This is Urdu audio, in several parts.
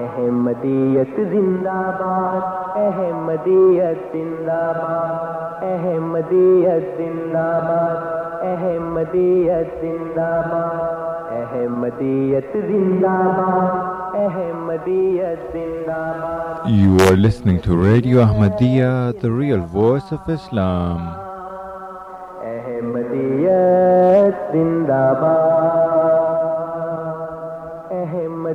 احمدیت زندہ باد احمدیت زندہ باد احمدیت زندہ باد احمدیت زندہ باد احمدیت زندہ باد احمدیت زندہ باد You are listening to Radio Ahmadiyya, the real voice of Islam. احمدیت زندہ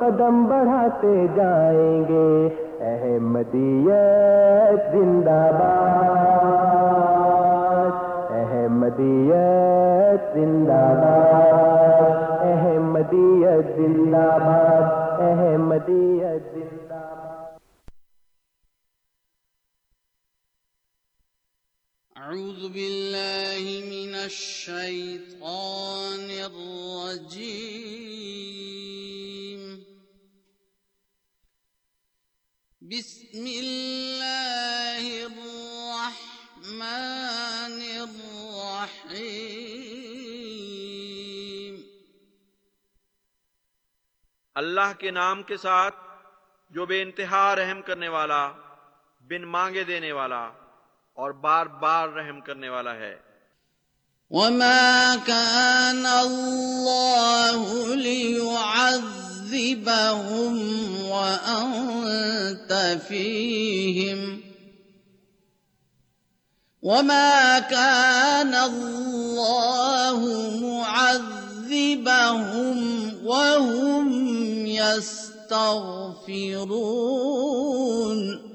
قدم بڑھاتے جائیں گے۔ احمدیت زندہ باد۔ احمدیت زندہ باد۔ احمدیت زندہ باد۔ احمدیت زندہ باد۔ أعوذ بالله من الشيطان الرجيم بسم الله الرحمن الرحيم اللہ کے نام کے ساتھ جو بے انتہا رحم کرنے والا بن مانگے دینے والا اور بار بار رحم کرنے والا ہے۔ وما كان الله ليعذبهم وأنت فيهم وما كان الله معذبهم وهم يستغفرون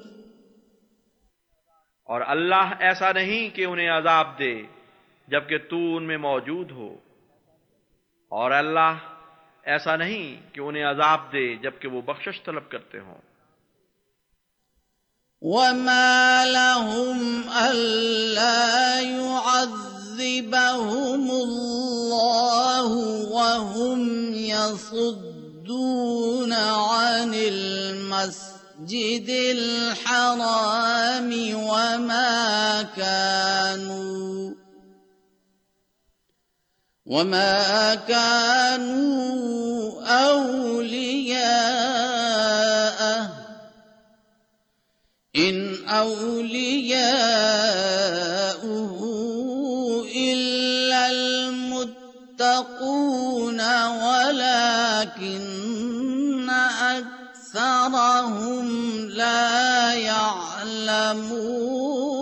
اور اللہ ایسا نہیں کہ انہیں عذاب دے جبکہ تو ان میں موجود ہو۔ اور اللہ ایسا نہیں کہ انہیں عذاب دے جبکہ وہ بخشش طلب کرتے ہوں۔ وما لهم ألا يعذبهم الله وهم يصدون عن المسجد الحرام وما كانوا وما كانوا أولياءه إن أولياؤه إلا المتقون ولكن أكثرهم لا يعلمون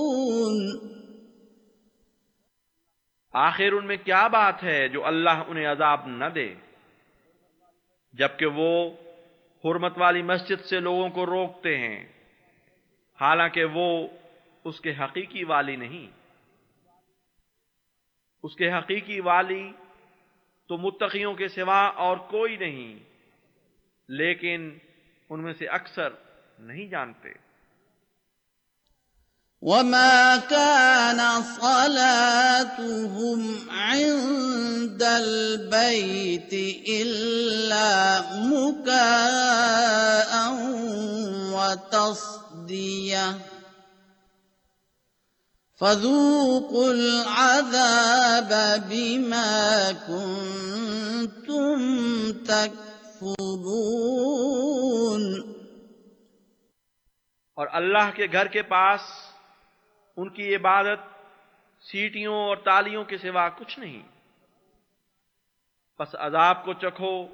آخر ان میں کیا بات ہے جو اللہ انہیں عذاب نہ دے؟ جبکہ وہ حرمت والی مسجد سے لوگوں کو روکتے ہیں، حالانکہ وہ اس کے حقیقی والی نہیں۔ اس کے حقیقی والی تو متقیوں کے سوا اور کوئی نہیں، لیکن ان میں سے اکثر نہیں جانتے۔ وما كان صلاتهم عند البيت إلا مكاء وتصدية فذوقوا العذاب بما كنتم تكفرون اور اللہ کے گھر کے پاس ان کی عبادت سیٹیوں اور تالیوں کے سوا کچھ نہیں۔ بس عذاب کو چکھو۔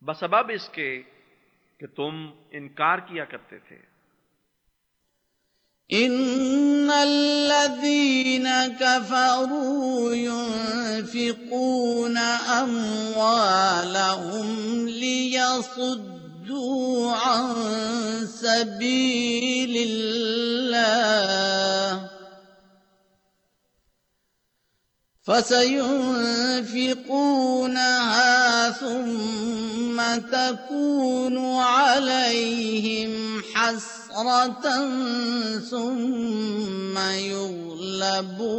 بسبب اس کے کہ تم انکار کیا کرتے تھے۔ إن الذين كفروا ينفقون أموالهم ليصدوا صدوا عن سبيل الله فسينفقونها ثم تكون عليهم حسرة ثم يغلبون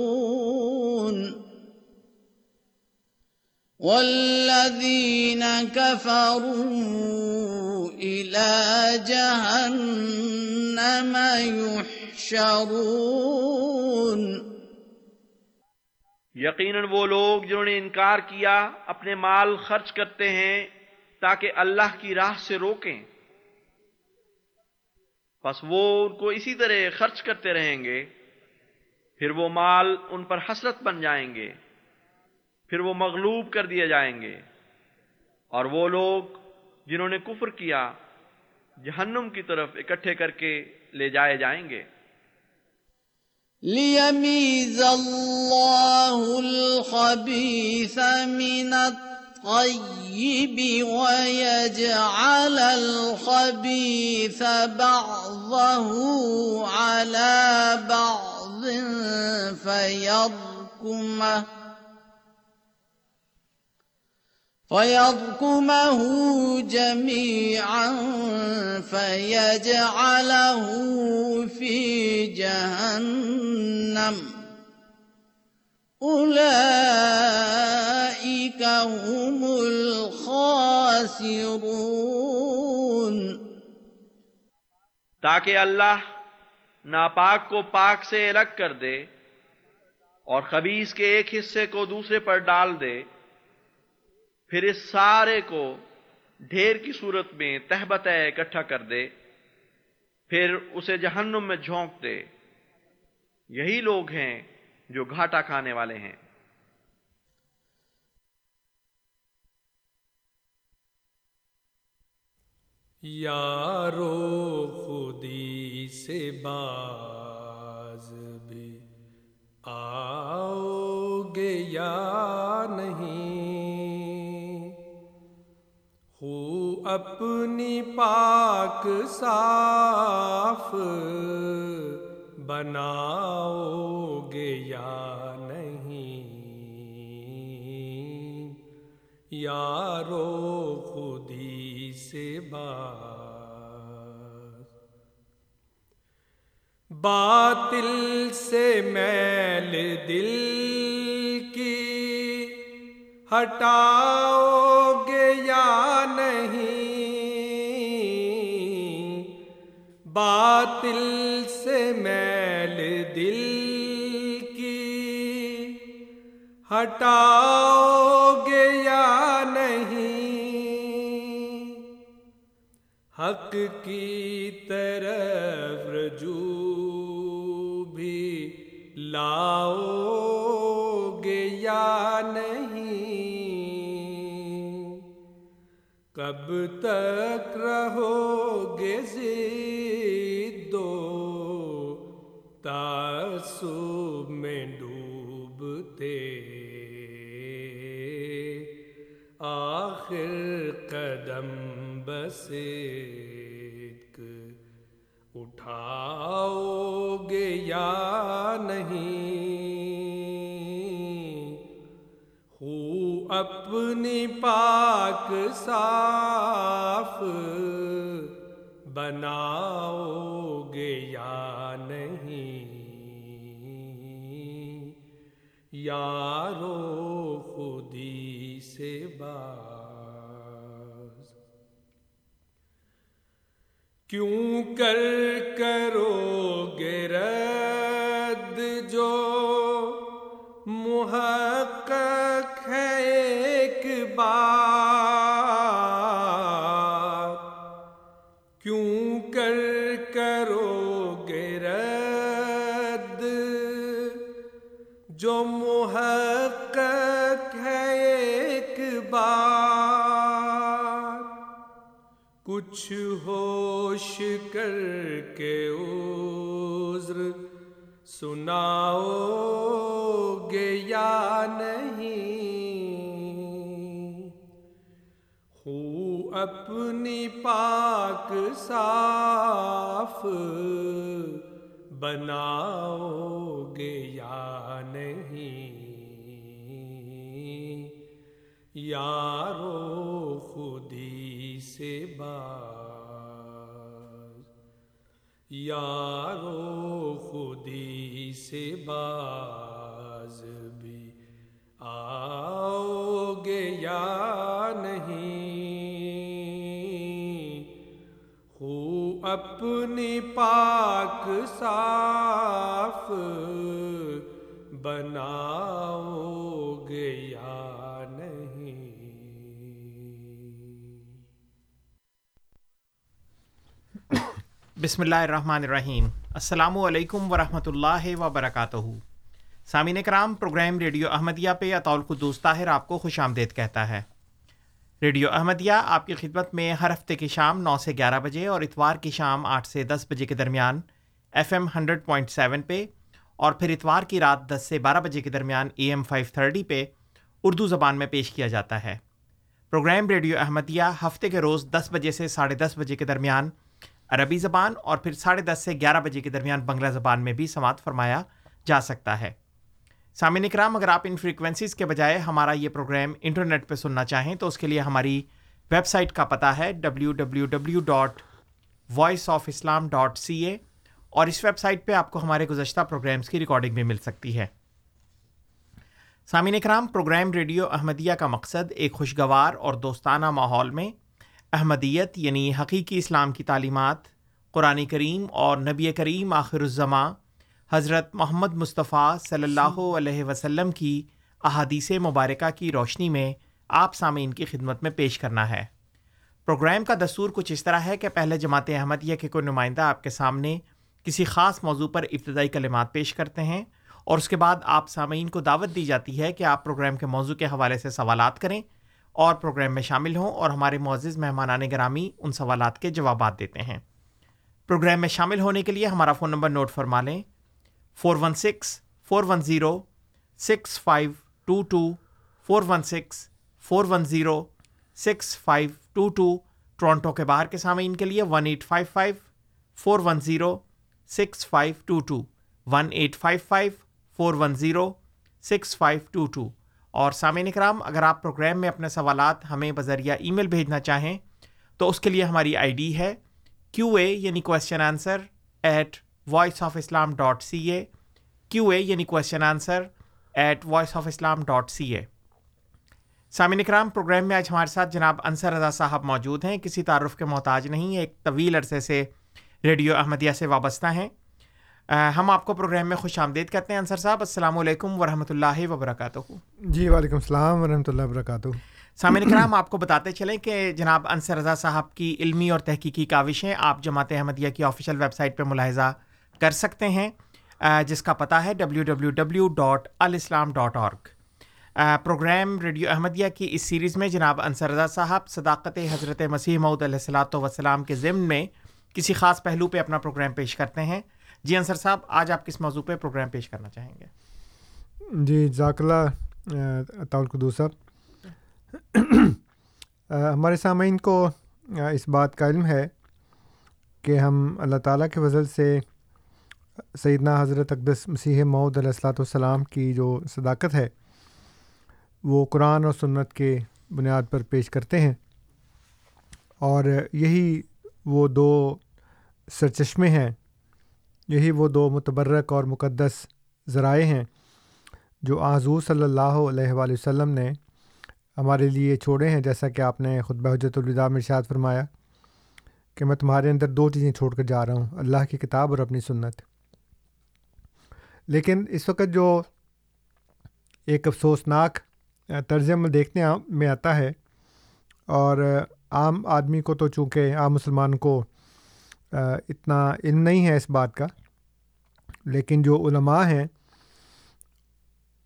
والذين كفروا إلى جهنم يحشرون یقیناً وہ لوگ جنہوں نے انکار کیا، اپنے مال خرچ کرتے ہیں تاکہ اللہ کی راہ سے روکیں۔ بس وہ ان کو اسی طرح خرچ کرتے رہیں گے، پھر وہ مال ان پر حسرت بن جائیں گے۔ پھر وہ مغلوب کر دیے جائیں گے۔ اور وہ لوگ جنہوں نے کفر کیا، جہنم کی طرف اکٹھے کر کے لے جائے جائیں گے۔ ليميز الله الخبيث من الطيب ويجعل الخبيث بعضه على بعض فيركمه فيضكمه جميعا فيجعله في جهنم أولئك هم الخاسرون تاکہ اللہ ناپاک کو پاک سے الگ کر دے اور خبیص کے ایک حصے کو دوسرے پر ڈال دے۔ پھر اس سارے کو ڈھیر کی صورت میں تہبت اکٹھا کر دے، پھر اسے جہنم میں جھونک دے۔ یہی لوگ ہیں جو گھاٹا کھانے والے ہیں۔ یارو خودی سے باز بھی آؤ گے یا نہیں؟ اپنی پاک صاف بناؤ گے یا نہیں؟ یارو خودی سے باطل سے میل دل کی ہٹاؤ باطل سے میل دل کی۔ ہٹاؤ گے یا نہیں؟ حق کی طرف رجوع بھی لاؤ گے یا نہیں؟ کب تک رہو گے تعصب میں ڈوبتے۔ آخر قدم بس اٹھاؤ گے یا نہیں؟ ہو اپنی پاک صاف بناؤ گے یا یارو خودی سے باز۔ کیوں کر کرو گرد جو محقق ہے ایک بار؟ کچھ ہوش کر کے عذر سناؤ گے یا نہیں؟ ہو اپنی پاک صاف بناؤ گے یا نہیں؟ یارو خودی سے باز یارو خودی سے باز بھی آؤ گے یا نہیں؟ ہو اپنی پاک صاف بناؤ گے یا بسم اللہ الرحمن الرحیم۔ السلام علیکم ورحمۃ اللہ وبرکاتہ۔ سامعین کرام پروگرام ریڈیو احمدیہ پہ اطول قدوس طاہر آپ کو خوش آمدید کہتا ہے۔ ریڈیو احمدیہ آپ کی خدمت میں ہر ہفتے کی شام نو سے گیارہ بجے اور اتوار کی شام آٹھ سے دس بجے کے درمیان F M hundred point seven پہ اور پھر اتوار کی رات دس سے بارہ بجے کے درمیان اے ایم فائیو تھرٹی پہ اردو زبان میں پیش کیا جاتا ہے۔ پروگرام ریڈیو احمدیہ ہفتے کے روز دس بجے سے ساڑھے دس بجے کے درمیان عربی زبان اور پھر ساڑھے دس سے گیارہ بجے کے درمیان بنگلہ زبان میں بھی سماعت فرمایا جا سکتا ہے۔ سامعین کرام اگر آپ ان فریکوینسیز کے بجائے ہمارا یہ پروگرام انٹرنیٹ پہ سننا چاہیں تو اس کے لیے ہماری ویب سائٹ کا پتہ ہے W W W dot voice of Islam dot C A اور اس ویب سائٹ پہ آپ کو ہمارے گزشتہ پروگرامس کی ریکارڈنگ بھی مل سکتی ہے۔ سامعین کرام پروگرام ریڈیو احمدیہ کا مقصد ایک خوشگوار اور دوستانہ ماحول میں احمدیت یعنی حقیقی اسلام کی تعلیمات، قرآن کریم اور نبی کریم آخر الزماں حضرت محمد مصطفیٰ صلی اللہ علیہ وسلم کی احادیث مبارکہ کی روشنی میں آپ سامعین کی خدمت میں پیش کرنا ہے۔ پروگرام کا دستور کچھ اس طرح ہے کہ پہلے جماعت احمدیہ کے کوئی نمائندہ آپ کے سامنے کسی خاص موضوع پر ابتدائی کلمات پیش کرتے ہیں اور اس کے بعد آپ سامعین کو دعوت دی جاتی ہے کہ آپ پروگرام کے موضوع کے حوالے سے سوالات کریں۔ اور پروگرام میں شامل ہوں اور ہمارے معزز مہمانان گرامی ان سوالات کے جوابات دیتے ہیں۔ پروگرام میں شامل ہونے کے لیے ہمارا فون نمبر نوٹ فرما لیں۔ Four one six, four one zero, six five, two two, four one six, four one zero, six five, two two Toronto کے باہر کے سامعین کے لیے one eight five five, four one zero, six five two two, one eight five five, four one zero, six five two two. اور سامعین اکرام، اگر آپ پروگرام میں اپنے سوالات ہمیں بذریعہ ای میل بھیجنا چاہیں، تو اس کے لیے ہماری آئی ڈی ہے کیو اے یعنی question answer at voice of Islam dot C A Q A یعنی question answer at voice of Islam dot C A سامعین اکرام، پروگرام میں آج ہمارے ساتھ جناب انصر رضا صاحب موجود ہیں۔ کسی تعارف کے محتاج نہیں ایک طویل عرصے سے ریڈیو احمدیہ سے وابستہ ہیں۔ ہم آپ کو پروگرام میں خوش آمدید کرتے ہیں انصر صاحب السلام علیکم ورحمۃ اللہ وبرکاتہ۔ جی وعلیکم السلام ورحمۃ اللہ وبرکاتہ۔ سامعین کرام آپ کو بتاتے چلیں کہ جناب انصر رضا صاحب کی علمی اور تحقیقی کاوشیں آپ جماعت احمدیہ کی آفیشیل ویب سائٹ پہ ملاحظہ کر سکتے ہیں جس کا پتہ ہے ڈبلیو ڈبلیو ڈبلیو ڈاٹ الاسلام dot org programme radio Ahmadiyya کی اس سیریز میں جناب انصر رضا صاحب صداقت حضرت مسیح معود علیہ السلاۃ وسلام کے ضمن میں کسی خاص پہلو پہ اپنا پروگرام پیش کرتے ہیں۔ جی انصر صاحب، آج آپ کس موضوع پہ پروگرام پیش کرنا چاہیں گے؟ جی ذاک اللہ تعلق صاحب۔ ہمارے سامعین کو اس بات کا علم ہے کہ ہم اللہ تعالیٰ کے فضل سے سیدنا حضرت اقدس مسیح معود علیہ السلاۃ والسلام کی جو صداقت ہے، وہ قرآن اور سنت کے بنیاد پر پیش کرتے ہیں۔ اور یہی وہ دو سرچشمے ہیں یہی وہ دو متبرک اور مقدس ذرائع ہیں جو آذور صلی اللہ علیہ وآلہ وسلم نے ہمارے لیے چھوڑے ہیں، جیسا کہ آپ نے خطبہ حجت الوداع میں ارشاد فرمایا کہ میں تمہارے اندر دو چیزیں چھوڑ کر جا رہا ہوں، اللہ کی کتاب اور اپنی سنت۔ لیکن اس وقت جو ایک افسوسناک طرز عمل دیکھنے میں آتا ہے اور عام آدمی کو تو چونکہ عام مسلمان کو اتنا علم نہیں ہے اس بات کا لیکن جو علماء ہیں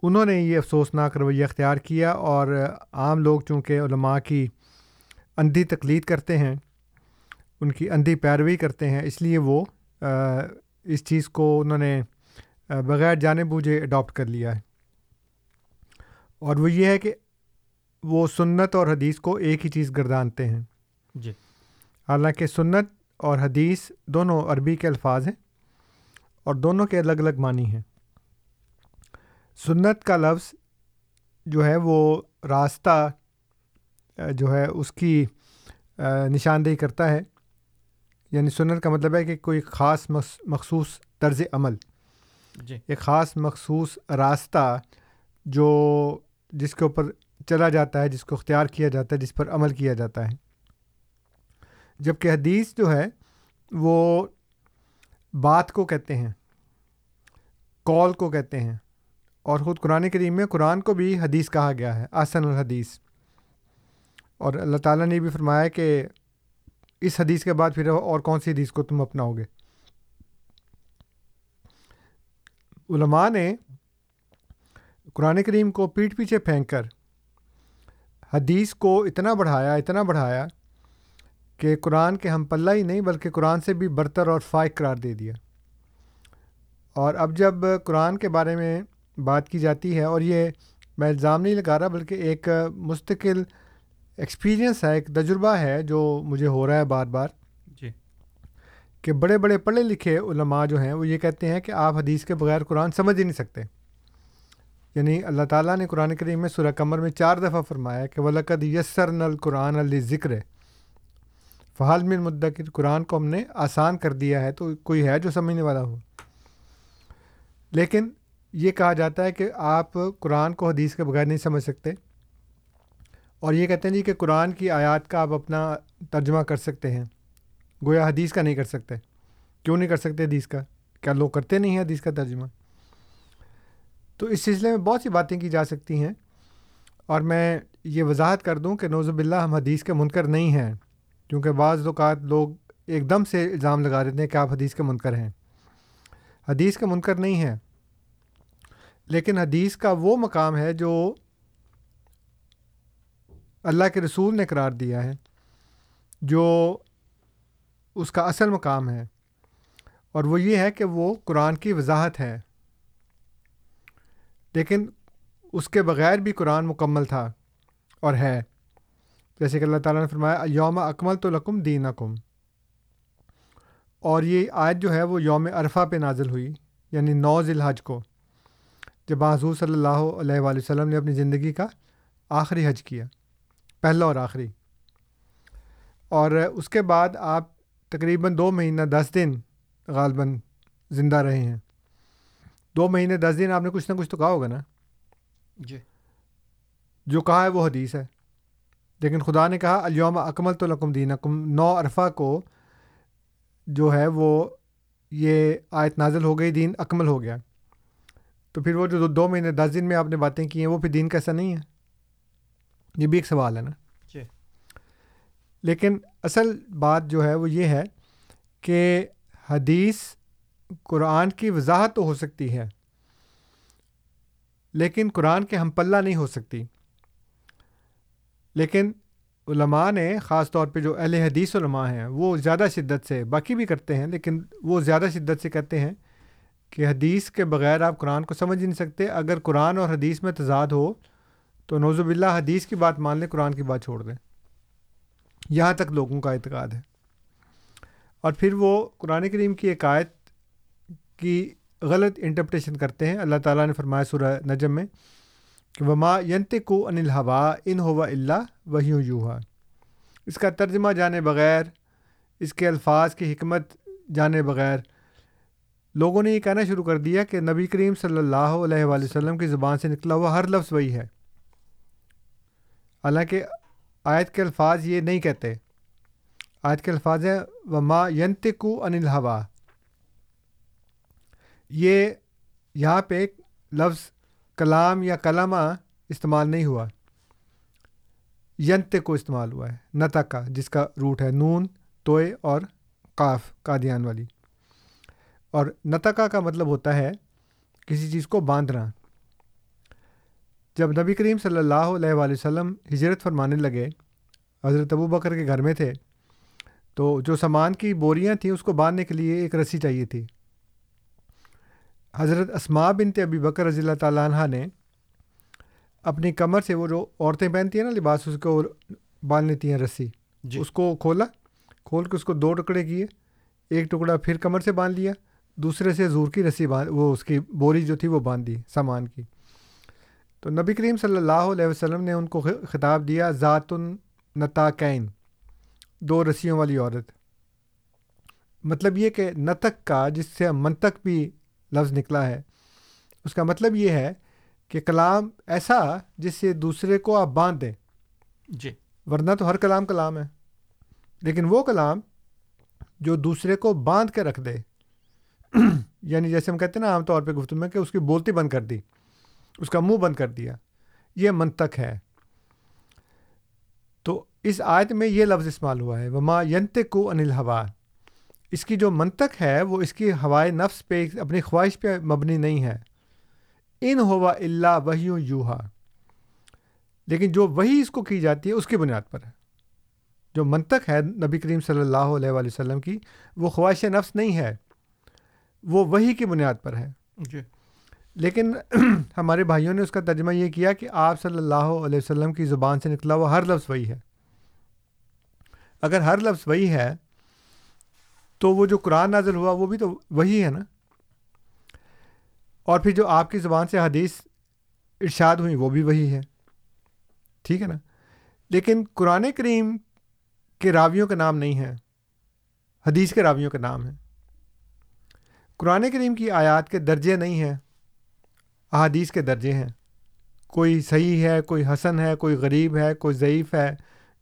انہوں نے یہ افسوسناک رویہ اختیار کیا اور عام لوگ چونکہ علماء کی اندھی تقلید کرتے ہیں ان کی اندھی پیروی کرتے ہیں اس لیے وہ اس چیز کو انہوں نے بغیر جانے بوجھے اڈاپٹ کر لیا ہے۔ اور وہ یہ ہے کہ وہ سنت اور حدیث کو ایک ہی چیز گردانتے ہیں۔ جی۔ حالانکہ سنت اور حدیث دونوں عربی کے الفاظ ہیں۔ اور دونوں کے الگ الگ معنی ہیں۔ سنت کا لفظ جو ہے وہ راستہ جو ہے اس کی نشاندہی کرتا ہے۔ یعنی سنت کا مطلب ہے کہ کوئی خاص مخصوص طرز عمل۔ جی۔ ایک خاص مخصوص راستہ جو جس کے اوپر چلا جاتا ہے جس کو اختیار کیا جاتا ہے جس پر عمل کیا جاتا ہے۔ جبکہ حدیث جو ہے وہ بات کو کہتے ہیں کال کو کہتے ہیں، اور خود قرآن کریم میں قرآن کو بھی حدیث کہا گیا ہے، آسن الحدیث۔ اور اللہ تعالیٰ نے بھی فرمایا کہ اس حدیث کے بعد پھر اور کون سی حدیث کو تم اپناؤ گے۔ علماء نے قرآن کریم کو پیٹ پیچھے پھینک کر حدیث کو اتنا بڑھایا اتنا بڑھایا کہ قرآن کے ہم پلہ ہی نہیں بلکہ قرآن سے بھی برتر اور فائق قرار دے دیا۔ اور اب جب قرآن کے بارے میں بات کی جاتی ہے اور یہ میں الزام نہیں لگا رہا بلکہ ایک مستقل ایکسپیرئنس ہے ایک تجربہ ہے جو مجھے ہو رہا ہے بار بار۔ جی۔ کہ بڑے بڑے پڑھے لکھے علماء جو ہیں وہ یہ کہتے ہیں کہ آپ حدیث کے بغیر قرآن سمجھ ہی نہیں سکتے۔ یعنی اللہ تعالیٰ نے قرآن کریم میں سورہ کمر میں چار دفعہ فرمایا کہ ولقد یسر نل قرآن علی ذکر فحال من مدکر، قرآن کو ہم نے آسان کر دیا ہے تو کوئی ہے جو سمجھنے والا ہو۔ لیکن یہ کہا جاتا ہے کہ آپ قرآن کو حدیث کے بغیر نہیں سمجھ سکتے اور یہ کہتے ہیں جی کہ قرآن کی آیات کا آپ اپنا ترجمہ کر سکتے ہیں۔ گویا حدیث کا نہیں کر سکتے۔ کیوں نہیں کر سکتے حدیث کا؟ کیا لوگ کرتے نہیں ہیں حدیث کا ترجمہ؟ تو اس سلسلے میں بہت سی باتیں کی جا سکتی ہیں اور میں یہ وضاحت کر دوں کہ نوزب اللہ ہم حدیث کے منکر نہیں ہیں۔ کیونکہ بعض اوقات لوگ ایک دم سے الزام لگا دیتے ہیں کہ آپ حدیث کے منکر ہیں۔ حدیث کے منکر نہیں ہیں۔ لیکن حدیث کا وہ مقام ہے جو اللہ کے رسول نے قرار دیا ہے، جو اس کا اصل مقام ہے۔ اور وہ یہ ہے کہ وہ قرآن کی وضاحت ہے۔ لیکن اس کے بغیر بھی قرآن مکمل تھا اور ہے۔ جیسے کہ اللہ تعالیٰ نے فرمایا یوم اکمل تو لکم دین اکم اور یہ آیت جو ہے وہ یوم عرفہ پہ نازل ہوئی یعنی نو ذی الحج کو جب حضور صلی اللہ علیہ وآلہ وسلم نے اپنی زندگی کا آخری حج کیا پہلا اور آخری۔ اور اس کے بعد آپ تقریباً دو مہینہ دس دن غالباً زندہ رہے ہیں۔ دو مہینے دس دن آپ نے کچھ نہ کچھ تو کہا ہوگا نا؟ جی۔ جو کہا ہے وہ حدیث ہے۔ لیکن خدا نے کہا الیوم اکمل تو لکم دین اکم نو عرفہ کو جو ہے وہ یہ آیت نازل ہو گئی دین اکمل ہو گیا۔ تو پھر وہ جو دو مہینے دس دن میں آپ نے باتیں کی ہیں وہ پھر دین کیسا نہیں ہے۔ یہ بھی ایک سوال ہے نا۔ جی۔ لیکن اصل بات جو ہے وہ یہ ہے کہ حدیث قرآن کی وضاحت تو ہو سکتی ہے لیکن قرآن کے ہم پلہ نہیں ہو سکتی۔ لیکن علماء نے خاص طور پہ جو اہل حدیث علماء ہیں، وہ زیادہ شدت سے، باقی بھی کرتے ہیں، لیکن وہ زیادہ شدت سے کہتے ہیں کہ حدیث کے بغیر آپ قرآن کو سمجھ نہیں سکتے۔ اگر قرآن اور حدیث میں تضاد ہو تو نوزب اللہ حدیث کی بات مان لیں، قرآن کی بات چھوڑ دیں۔ یہاں تک لوگوں کا اعتقاد ہے۔ اور پھر وہ قرآن کریم کی ایک آیت کی غلط انٹرپریشن کرتے ہیں۔ اللہ تعالیٰ نے فرمایا سورہ نجم میں کہ وما ینت کو ان الحوا ان ہوا اللہ وہی یوہا اس کا ترجمہ جانے بغیر، اس کے الفاظ کی حکمت جانے بغیر، لوگوں نے یہ کہنا شروع کر دیا کہ نبی کریم صلی اللہ علیہ وآلہ وسلم کی زبان سے نکلا ہوا ہر لفظ وہی ہے۔ حالانکہ آیت کے الفاظ یہ نہیں کہتے۔ آیت کے الفاظ ہیں، وما ینت کو ان الحوا یہ یہاں پہ لفظ کلام یا کلامہ استعمال نہیں ہوا۔ ینت کو استعمال ہوا ہے نتا کا، جس کا روٹ ہے نون، توئے اور قاف، قادیان والی۔ اور نتقا کا مطلب ہوتا ہے کسی چیز کو باندھنا۔ جب نبی کریم صلی اللہ علیہ وآلہ وسلم ہجرت فرمانے لگے، حضرت ابو بکر کے گھر میں تھے، تو جو سامان کی بوریاں تھیں، اس کو باندھنے کے لیے ایک رسی چاہیے تھی۔ حضرت اسما بنت ابی بکر رضی اللہ تعالیٰ عنہ نے اپنی کمر سے وہ جو عورتیں پہنتی ہیں نا لباس اس کو باندھ لیتی ہیں رسی۔ جی۔ اس کو کھولا کھول کے اس کو دو ٹکڑے کیے۔ ایک ٹکڑا پھر کمر سے باندھ لیا دوسرے سے زور کی رسی باندھ وہ اس کی بوری جو تھی وہ باندھ دی سامان کی۔ تو نبی کریم صلی اللہ علیہ وسلم نے ان کو خطاب دیا ذات النتاکین دو رسیوں والی عورت۔ مطلب یہ کہ نتک کا جس سے منتق بھی لفظ نکلا ہے۔ اس کا مطلب یہ ہے کہ کلام ایسا جس سے دوسرے کو آپ باندھ دیں۔ جی۔ ورنہ تو ہر کلام کلام ہے۔ لیکن وہ کلام جو دوسرے کو باندھ کے رکھ دے۔ یعنی جیسے ہم کہتے ہیں نا عام طور پہ گفتگو میں کہ اس کی بولتی بند کر دی۔ اس کا منہ بند کر دیا۔ یہ منطق ہے۔ تو اس آیت میں یہ لفظ استعمال ہوا ہے۔ وما ینت کو انل ہوا اس کی جو منطق ہے وہ اس کی ہوائے نفس پہ اپنی خواہش پہ مبنی نہیں ہے۔ ان ہوا اللہ وہی یوہا۔ لیکن جو وہی اس کو کی جاتی ہے اس کی بنیاد پر ہے۔ جو منطق ہے نبی کریم صلی اللہ علیہ وآلہ وسلم کی وہ خواہش نفس نہیں ہے۔ وہ وہی کی بنیاد پر ہے۔ جی۔ لیکن ہمارے بھائیوں نے اس کا ترجمہ یہ کیا کہ آپ صلی اللہ علیہ وسلم کی زبان سے نکلا ہوا ہر لفظ وہی ہے۔ اگر ہر لفظ وہی ہے تو وہ جو قرآن نازل ہوا وہ بھی تو وہی ہے نا۔ اور پھر جو آپ کی زبان سے حدیث ارشاد ہوئی وہ بھی وہی ہے۔ ٹھیک ہے نا۔ لیکن قرآن کریم کے راویوں کا نام نہیں ہے۔ حدیث کے راویوں کا نام ہے۔ قرآن کریم کی آیات کے درجے نہیں ہیں۔ احادیث کے درجے ہیں۔ کوئی صحیح ہے، کوئی حسن ہے، کوئی غریب ہے، کوئی ضعیف ہے،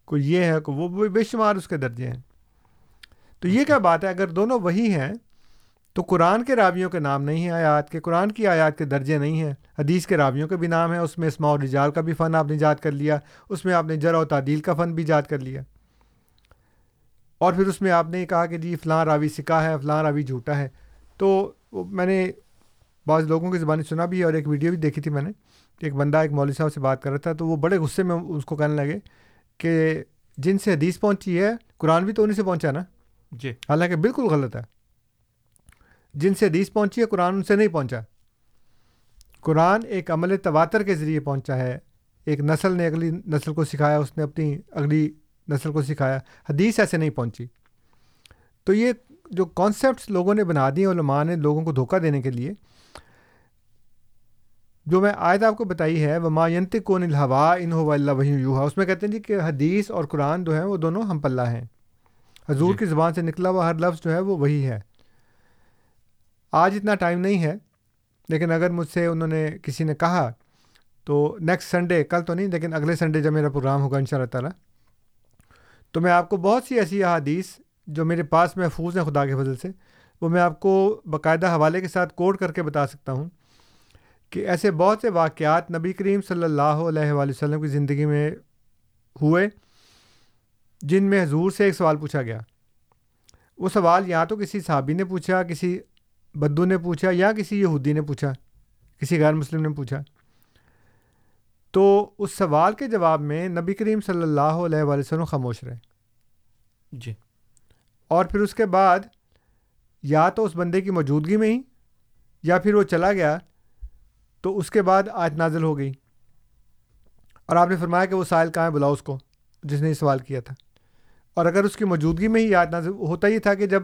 کوئی یہ ہے، کوئی وہ بے شمار اس کے درجے ہیں۔ تو یہ کیا بات ہے؟ اگر دونوں وہی ہیں، تو قرآن کے راویوں کے نام نہیں ہیں آیات کے، قرآن کی آیات کے درجے نہیں ہیں، حدیث کے راویوں کے بھی نام ہیں، اس میں اسماع و رجال کا بھی فن آپ نے یاد کر لیا، اس میں آپ نے جرا و تعدیل کا فن بھی یاد کر لیا۔ اور پھر اس میں آپ نے کہا کہ جی فلاں راوی سکا ہے، فلاں راوی جھوٹا ہے۔ تو میں نے بعض لوگوں کی زبانی سنا بھی اور ایک ویڈیو بھی دیکھی تھی میں نے، کہ ایک بندہ، ایک مولوی صاحب سے بات کر رہا تھا، تو وہ بڑے غصے میں اس کو کہنے لگے کہ جن سے حدیث پہنچی ہے، قرآن بھی تو انہیں سے پہنچا نا۔ جی۔ حالانکہ بالکل غلط ہے۔ جن سے حدیث پہنچی ہے، قرآن ان سے نہیں پہنچا۔ قرآن ایک عمل تواتر کے ذریعے پہنچا ہے۔ ایک نسل نے اگلی نسل کو سکھایا، اس نے اپنی اگلی نسل کو سکھایا۔ حدیث ایسے نہیں پہنچی۔ تو یہ جو کانسیپٹس لوگوں نے بنا دیے علماء نے لوگوں کو دھوکہ دینے کے لیے، جو میں آیت آپ کو بتائی ہے وہ ماینت کون الحوا ان ہو اللہ وحی یوہا اس میں کہتے ہیں جی کہ حدیث اور قرآن جو ہے وہ دونوں ہم پلہ ہیں۔ حضور جی۔ کی زبان سے نکلا ہوا ہر لفظ جو ہے وہ وہی ہے۔ آج اتنا ٹائم نہیں ہے لیکن اگر مجھ سے انہوں نے کسی نے کہا تو نیکسٹ سنڈے کل تو نہیں لیکن اگلے سنڈے جب میرا پروگرام ہوگا ان شاء اللہ تعالیٰ تو میں آپ کو بہت سی ایسی احادیث جو میرے پاس محفوظ ہیں خدا کے فضل سے وہ میں آپ کو باقاعدہ حوالے کے ساتھ کوڈ کر کے بتا سکتا ہوں کہ ایسے بہت سے واقعات نبی کریم صلی اللہ علیہ وآلہ وسلم کی زندگی میں ہوئے۔ جن میں حضور سے ایک سوال پوچھا گیا۔ وہ سوال یا تو کسی صحابی نے پوچھا کسی بدو نے پوچھا یا کسی یہودی نے پوچھا کسی غیر مسلم نے پوچھا۔ تو اس سوال کے جواب میں نبی کریم صلی اللہ علیہ وآلہ وسلم خاموش رہے۔ جی۔ اور پھر اس کے بعد یا تو اس بندے کی موجودگی میں ہی یا پھر وہ چلا گیا تو اس کے بعد آج نازل ہو گئی۔ اور آپ نے فرمایا کہ وہ سائل کہاں ہے بلاؤ اس کو جس نے یہ سوال کیا تھا۔ اور اگر اس کی موجودگی میں ہی آج نازل ہوتا ہی تھا کہ جب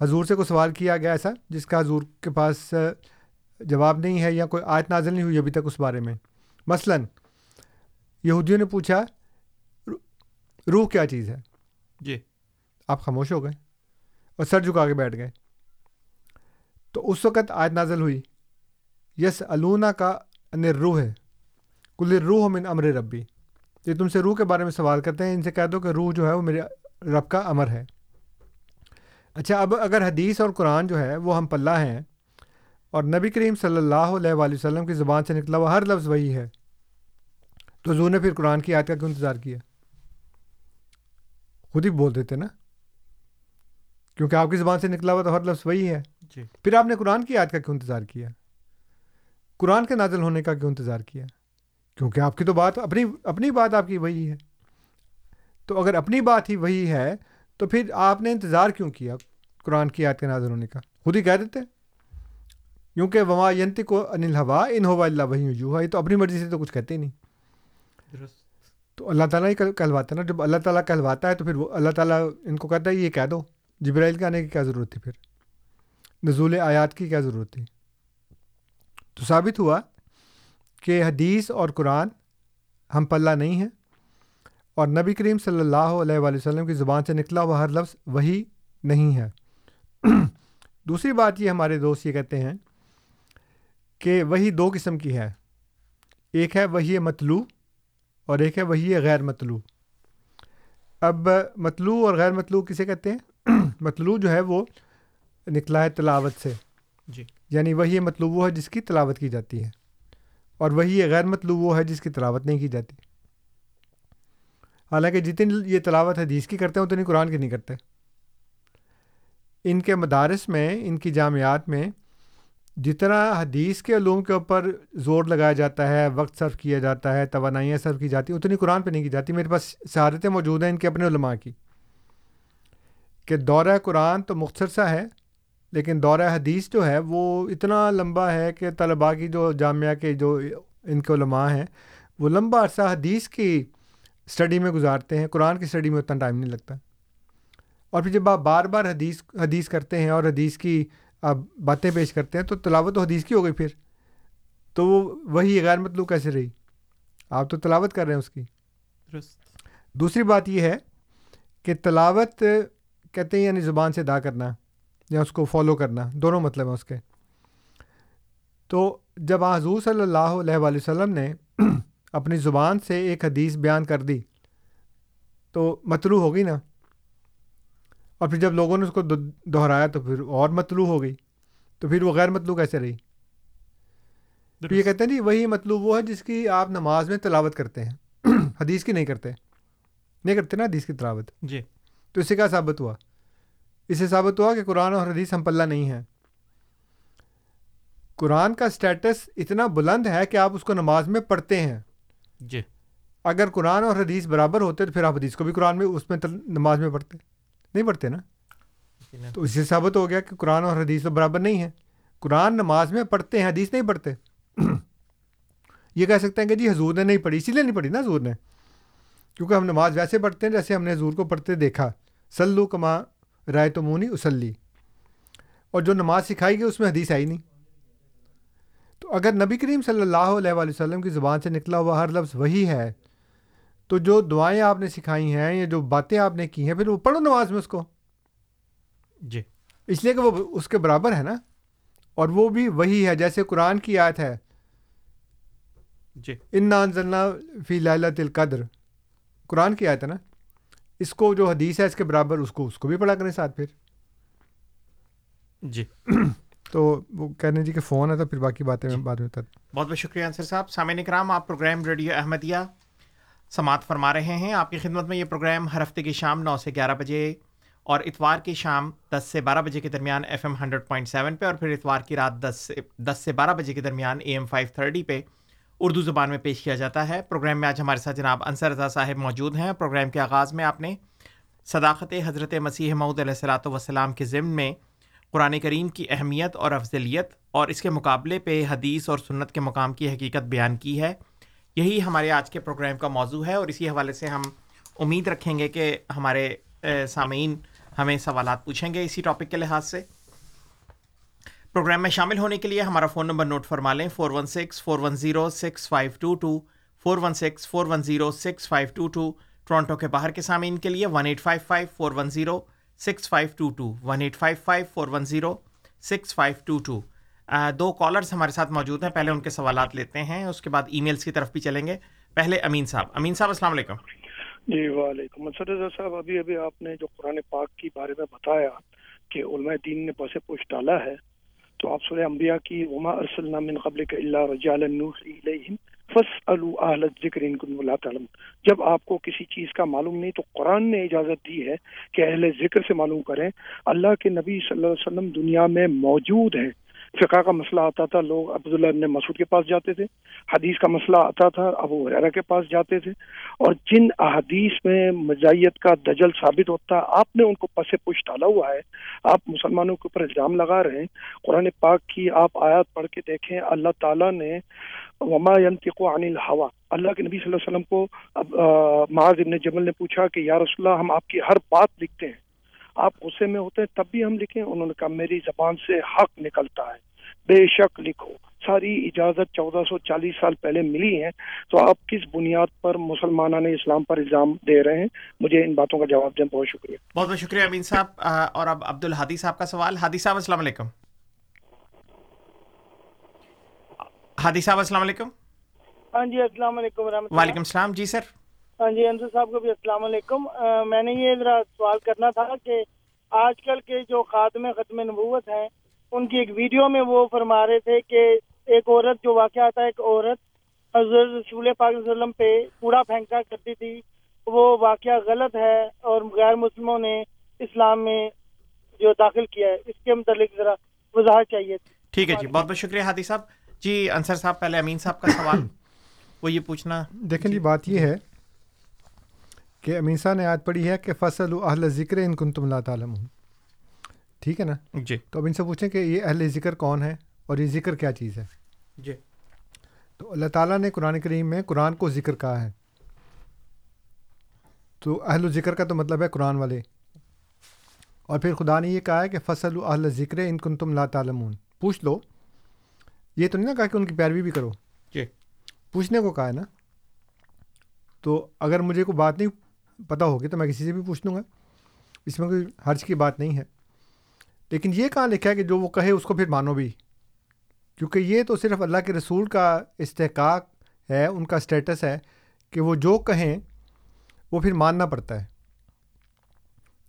حضور سے کوئی سوال کیا گیا ایسا جس کا حضور کے پاس جواب نہیں ہے یا کوئی آیت نازل نہیں ہوئی ابھی تک اس بارے میں۔ مثلا یہودیوں نے پوچھا روح کیا چیز ہے؟ جی۔ آپ خاموش ہو گئے اور سر جھکا کے بیٹھ گئے۔ تو اس وقت آیت نازل ہوئی یس الونا کا ان روح ہے کل روح من امر ربی۔ یہ تم سے روح کے بارے میں سوال کرتے ہیں ان سے کہہ دو کہ روح جو ہے وہ میرے رب کا امر ہے۔ اچھا اب اگر حدیث اور قرآن جو ہے وہ ہم پلہ ہیں اور نبی کریم صلی اللہ علیہ وآلہ وسلم کی زبان سے نکلا ہوا ہر لفظ وہی ہے تو زو نے پھر قرآن کی آیت کا کیوں انتظار کیا؟ خود ہی بول دیتے نا۔ کیونکہ آپ کی زبان سے نکلا ہوا تو ہر لفظ وہی ہے۔ جی۔ پھر آپ نے قرآن کی آیت کا کیوں انتظار کیا؟ قرآن کے نازل ہونے کا کیوں انتظار کیا؟ کیونکہ آپ کی تو بات اپنی اپنی بات آپ کی وہی ہے۔ تو اگر اپنی بات ہی وہی ہے تو پھر آپ نے انتظار کیوں کیا قرآن کی آیت کے نازل ہونے کا؟ خود ہی کہہ دیتے کیونکہ وما ینت کو انل ہوا ان ہوا اللہ وہی یوہا یہ تو اپنی مرضی سے تو کچھ کہتے ہی نہیں۔ درست۔ تو اللہ تعالیٰ ہی کہل- کہلواتا ہے نا۔ جب اللہ تعالیٰ کہلواتا ہے تو پھر وہ اللہ تعالیٰ ان کو کہتا ہے یہ کہہ دو۔ جبرائیل کے آنے کی کیا ضرورت تھی پھر؟ نزول آیات کی کیا ضرورت تھی؟ تو ثابت ہوا کہ حدیث اور قرآن ہم پلہ نہیں ہیں اور نبی کریم صلی اللہ علیہ وآلہ وسلم کی زبان سے نکلا ہوا ہر لفظ وہی نہیں ہے۔ دوسری بات یہ ہمارے دوست یہ کہتے ہیں کہ وہی دو قسم کی ہے۔ ایک ہے وہی مطلوع اور ایک ہے وہی غیر مطلوع۔ اب مطلوع اور غیر مطلوع کسے کہتے ہیں؟ مطلوع جو ہے وہ نکلا ہے تلاوت سے۔ جی۔ یعنی وہی مطلوب وہ ہے جس کی تلاوت کی جاتی ہے۔ اور وہی غیر مطلوب وہ ہے جس کی تلاوت نہیں کی جاتی۔ حالانکہ جتنی یہ تلاوت حدیث کی کرتے ہیں، اتنی قرآن کی نہیں کرتے۔ ان کے مدارس میں، ان کی جامعات میں جتنا حدیث کے علوم کے اوپر زور لگایا جاتا ہے، وقت صرف کیا جاتا ہے، توانائیاں صرف کی جاتی ہیں، اتنی قرآن پہ نہیں کی جاتی۔ میرے پاس سہارتیں موجود ہیں ان کے اپنے علماء کی کہ دورہ قرآن تو مختصر سا ہے لیکن دورہ حدیث جو ہے وہ اتنا لمبا ہے کہ طلباء کی جو جامعہ کے جو ان کے علماء ہیں وہ لمبا عرصہ حدیث کی اسٹڈی میں گزارتے ہیں قرآن کی اسٹڈی میں اتنا ٹائم نہیں لگتا۔ اور پھر جب آپ بار بار حدیث حدیث کرتے ہیں اور حدیث کی آپ باتیں پیش کرتے ہیں تو تلاوت تو حدیث کی ہو گئی پھر۔ تو وہ وہی غیر مطلوب کیسے رہی؟ آپ تو تلاوت کر رہے ہیں اس کی۔ درست۔ دوسری بات یہ ہے کہ تلاوت کہتے ہیں یعنی زبان سے ادا کرنا۔ یا اس کو فالو کرنا دونوں مطلب ہیں اس کے۔ تو جب حضور صلی اللہ علیہ وآلہ وسلم نے اپنی زبان سے ایک حدیث بیان کر دی تو مطلوع ہو گئی نا۔ اور پھر جب لوگوں نے اس کو دہرایا تو پھر اور مطلوع ہو گئی۔ تو پھر وہ غیر مطلوع کیسے رہی؟ پھر یہ کہتے ہیں جی وہی مطلوب وہ ہے جس کی آپ نماز میں تلاوت کرتے ہیں۔ حدیث کی نہیں کرتے۔ نہیں کرتے نا حدیث کی تلاوت؟ جی۔ تو اس سے کیا ثابت ہوا۔ اس سے ثابت ہوا کہ قرآن اور حدیث ہم پلہ نہیں ہے قرآن کا سٹیٹس اتنا بلند ہے کہ آپ اس کو نماز میں پڑھتے ہیں۔ جی۔ اگر قرآن اور حدیث برابر ہوتے تو پھر آپ حدیث کو بھی قرآن میں اس میں نماز میں پڑھتے۔ نہیں پڑھتے نا؟ تو اس سے ثابت ہو گیا کہ قرآن اور حدیث تو برابر نہیں ہے قرآن نماز میں پڑھتے ہیں حدیث نہیں پڑھتے۔ یہ کہہ سکتے ہیں کہ جی حضور نے نہیں پڑھی اسی لیے نہیں پڑھی نا حضور نے۔ کیونکہ ہم نماز ویسے پڑھتے ہیں جیسے ہم نے حضور کو پڑھتے دیکھا۔ سلو کما رائے تو مونی اسلی۔ اور جو نماز سکھائی گئی اس میں حدیث آئی نہیں۔ تو اگر نبی کریم صلی اللہ علیہ وآلہ وسلم کی زبان سے نکلا ہوا ہر لفظ وہی ہے تو جو دعائیں آپ نے سکھائی ہیں یا جو باتیں آپ نے کی ہیں پھر وہ پڑھو نماز میں اس کو۔ جی۔ اس لیے کہ وہ اس کے برابر ہے نا۔ اور وہ بھی وہی ہے جیسے قرآن کی آیت ہے۔ جی۔ ان انزلنا فی لالت القدر۔ قرآن کی آیت ہے نا۔ اس کو جو حدیث ہے اس کے برابر اس کو اس کو بھی پڑھا کریں ساتھ پھر۔ جی۔ تو وہ کہنے جی کہ فون ہے تو پھر باقی باتیں میں بعد میں بتا بہت بہت شکریہ انصر صاحب۔ سامعین کرام آپ پروگرام ریڈیو احمدیہ سماعت فرما رہے ہیں۔ آپ کی خدمت میں یہ پروگرام ہر ہفتے کی شام نو سے گیارہ بجے اور اتوار کی شام دس سے بارہ بجے کے درمیان F M hundred point seven پہ اور پھر اتوار کی رات دس سے دس سے بارہ بجے کے درمیان اے ایم فائیو تھرٹی پہ اردو زبان میں پیش کیا جاتا ہے۔ پروگرام میں آج ہمارے ساتھ جناب انصر رضا صاحب موجود ہیں۔ پروگرام کے آغاز میں آپ نے صداقت حضرت مسیح معود علیہ السلاۃ وسلام کے ضمن میں قرآن کریم کی اہمیت اور افضلیت اور اس کے مقابلے پہ حدیث اور سنت کے مقام کی حقیقت بیان کی ہے۔ یہی ہمارے آج کے پروگرام کا موضوع ہے اور اسی حوالے سے ہم امید رکھیں گے کہ ہمارے سامعین ہمیں سوالات پوچھیں گے اسی ٹاپک کے لحاظ سے۔ پروگرام میں شامل ہونے کے لیے ہمارا فون نمبر نوٹ فرما لیں۔ Four one six, four one zero, six five two two. Four one six, four one zero, six five two two. Toronto کے باہر کے سامعین کے لیے one eight five five, four one zero, six five two two. One eight five five, four one zero, six five two two. دو کالرز ہمارے ساتھ موجود ہیں۔ پہلے ان کے سوالات لیتے ہیں، اس کے بعد ای میلس کی طرف بھی چلیں گے۔ پہلے امین صاحب۔ امین صاحب، السلام علیکم۔ جی وعلیکم السلام۔ رضا صاحب، ابھی ابھی آپ نے جو قرآن پاک کی بارے میں بتایا کہ علماء دین نے پس پوش ڈالا ہے تو آپ سورہ انبیاء کی وما ارسلنا من قبل کا اللہ رجال اہل ذکر ان کن اللہ تعلمون۔ جب آپ کو کسی چیز کا معلوم نہیں تو قرآن نے اجازت دی ہے کہ اہل ذکر سے معلوم کریں۔ اللہ کے نبی صلی اللہ علیہ وسلم دنیا میں موجود ہیں۔ فقہ کا مسئلہ آتا تھا، لوگ عبداللہ ابن مسعود کے پاس جاتے تھے۔ حدیث کا مسئلہ آتا تھا، ابو حریرہ کے پاس جاتے تھے۔ اور جن احادیث میں مزائیت کا دجل ثابت ہوتا، آپ نے ان کو پس پش ڈالا ہوا ہے۔ آپ مسلمانوں کے اوپر الزام لگا رہے ہیں۔ قرآن پاک کی آپ آیات پڑھ کے دیکھیں، اللہ تعالیٰ نے وما ينطق عن الهوى اللہ کے نبی صلی اللہ علیہ وسلم کو معاذ ابن جبل نے پوچھا کہ، یا رسول اللہ، ہم آپ کی ہر بات لکھتے ہیں۔ آپ غصے میں ہوتے ہیں تب بھی ہم لکھیں انہوں نے کہا میری زبان سے حق نکلتا ہے۔ بے شک لکھو۔ ساری اجازت چودہ سو چالیس سال پہلے ملی ہے۔ تو آپ کس بنیاد پر مسلمانہ نے اسلام پر الزام دے رہے ہیں؟ مجھے ان باتوں کا جواب دیں۔ بہت شکریہ۔ بہت بہت شکریہ امین صاحب۔ اور اب عبد الحادی صاحب کا سوال۔ ہادی صاحب السلام علیکم۔ ہادی صاحب السلام علیکم۔ ہاں جی السلام علیکم ورحمۃ وعلیکم السلام۔ جی سر۔ جی انصر صاحب کو بھی السلام علیکم۔ میں نے یہ ذرا سوال کرنا تھا کہ آج کل کے جو خاتم ختم نبوت ہیں ان کی ایک ویڈیو میں وہ فرما رہے تھے کہ ایک عورت جو واقعہ آتا ہے ایک عورت حضرت رسول پاک صلی اللہ علیہ وسلم پہ کوڑا پھینکا کرتی تھی۔ وہ واقعہ غلط ہے اور غیر مسلموں نے اسلام میں جو داخل کیا ہے اس کے متعلق ذرا وضاحت چاہیے۔ تھی ٹھیک ہے جی بہت بہت شکریہ ہادی صاحب۔ جی انصر صاحب پہلے امین صاحب کا سوال۔ وہ یہ پوچھنا۔ دیکھیں جی بات یہ ہے کہ امین صاحب نے آج پڑھی ہے کہ فصل اہل ذکر ان کن تم اللہ تعالیٰ ٹھیک ہے نا؟ جی۔ تو اب ان سے پوچھیں کہ یہ اہل ذکر کون ہے اور یہ ذکر کیا چیز ہے؟ جی۔ تو اللہ تعالیٰ نے قرآن کریم میں قرآن کو ذکر کہا ہے۔ تو اہل و ذکر کا تو مطلب ہے قرآن والے۔ اور پھر خدا نے یہ کہا ہے کہ فصل اہل ذکر ان کن تم لا تعلمون۔ پوچھ لو۔ یہ تو نہیں نا کہا کہ ان کی پیروی بھی کرو؟ جی۔ پوچھنے کو کہا ہے نا؟ تو اگر مجھے کوئی بات نہیں پتہ ہوگی تو میں کسی سے بھی پوچھ لوں گا۔ اس میں کوئی حرج کی بات نہیں ہے۔ لیکن یہ کہاں لکھا ہے کہ جو وہ کہے اس کو پھر مانو بھی۔ کیونکہ یہ تو صرف اللہ کے رسول کا استحقاق ہے، ان کا اسٹیٹس ہے کہ وہ جو کہیں، وہ پھر ماننا پڑتا ہے۔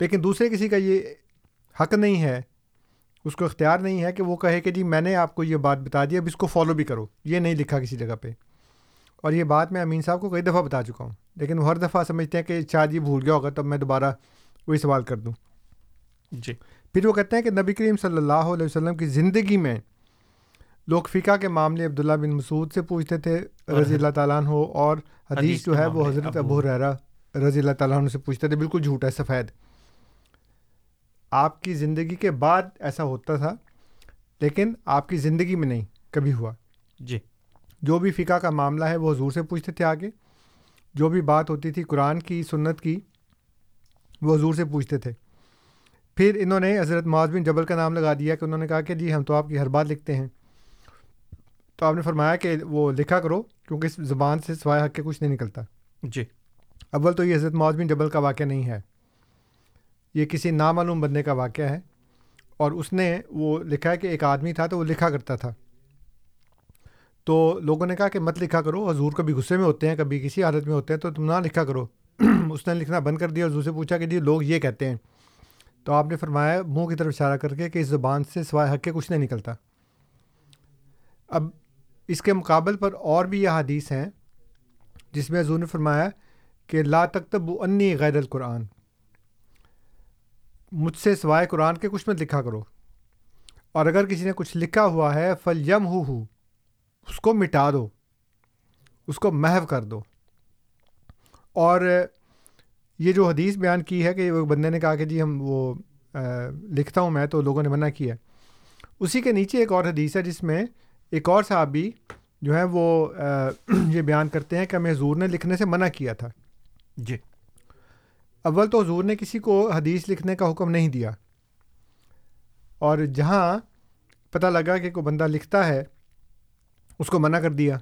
لیکن دوسرے کسی کا یہ حق نہیں ہے، اس کو اختیار نہیں ہے کہ وہ کہے کہ جی میں نے آپ کو یہ بات بتا دی، اب اس کو فالو بھی کرو۔ یہ نہیں لکھا کسی جگہ پہ۔ اور یہ بات میں امین صاحب کو کئی دفعہ بتا چکا ہوں لیکن وہ ہر دفعہ سمجھتے ہیں کہ شاید یہ بھول گیا ہوگا تب میں دوبارہ وہی سوال کر دوں۔ جی۔ پھر وہ کہتے ہیں کہ نبی کریم صلی اللہ علیہ وسلم کی زندگی میں لوگ فقہ کے معاملے عبداللہ بن مسعود سے پوچھتے تھے رضی اللہ تعالیٰ عنہ اور حدیث جو ہے وہ حضرت ابو رحرا رضی اللہ تعالیٰ عنہ سے پوچھتے تھے بالکل جھوٹ ہے سفید۔ آپ کی زندگی کے بعد ایسا ہوتا تھا لیکن آپ کی زندگی میں نہیں کبھی ہوا۔ جی۔ جو بھی فقہ کا معاملہ ہے وہ حضور سے پوچھتے تھے آگے۔ جو بھی بات ہوتی تھی قرآن کی سنت کی وہ حضور سے پوچھتے تھے۔ پھر انہوں نے حضرت معاذ بن جبل کا نام لگا دیا کہ انہوں نے کہا کہ جی ہم تو آپ کی ہر بات لکھتے ہیں۔ تو آپ نے فرمایا کہ وہ لکھا کرو کیونکہ اس زبان سے سوائے حق کے کچھ نہیں نکلتا۔ جی۔ اول تو یہ حضرت معاذ بن جبل کا واقعہ نہیں ہے۔ یہ کسی نامعلوم بندے کا واقعہ ہے۔ اور اس نے وہ لکھا ہے کہ ایک آدمی تھا تو وہ لکھا کرتا تھا۔ تو لوگوں نے کہا کہ مت لکھا کرو، حضور کبھی غصے میں ہوتے ہیں، کبھی کسی حالت میں ہوتے ہیں، تو تم نہ لکھا کرو۔ اس نے لکھنا بند کر دیا، حضور سے پوچھا کہ جی لوگ یہ کہتے ہیں۔ تو آپ نے فرمایا، منہ کی طرف اشارہ کر کے کہ اس زبان سے سوائے حق کے کچھ نہیں نکلتا۔ اب اس کے مقابل پر اور بھی یہ حدیث ہیں، جس میں حضور نے فرمایا کہ لا تکتب انی غیر القرآن۔ مجھ سے سوائے قرآن کے کچھ مت لکھا کرو۔ اور اگر کسی نے کچھ لکھا ہوا ہے فل یم ہو ہو اس کو مٹا دو اس کو محو کر دو۔ اور یہ جو حدیث بیان کی ہے کہ وہ بندے نے کہا کہ جی ہم وہ لکھتا ہوں میں تو لوگوں نے منع کیا اسی کے نیچے ایک اور حدیث ہے جس میں ایک اور صحابی جو ہے وہ یہ بیان کرتے ہیں کہ ہمیں حضور نے لکھنے سے منع کیا تھا۔ جی۔ اول تو حضور نے کسی کو حدیث لکھنے کا حکم نہیں دیا۔ اور جہاں پتہ لگا کہ کوئی بندہ لکھتا ہے اس کو منع کر دیا۔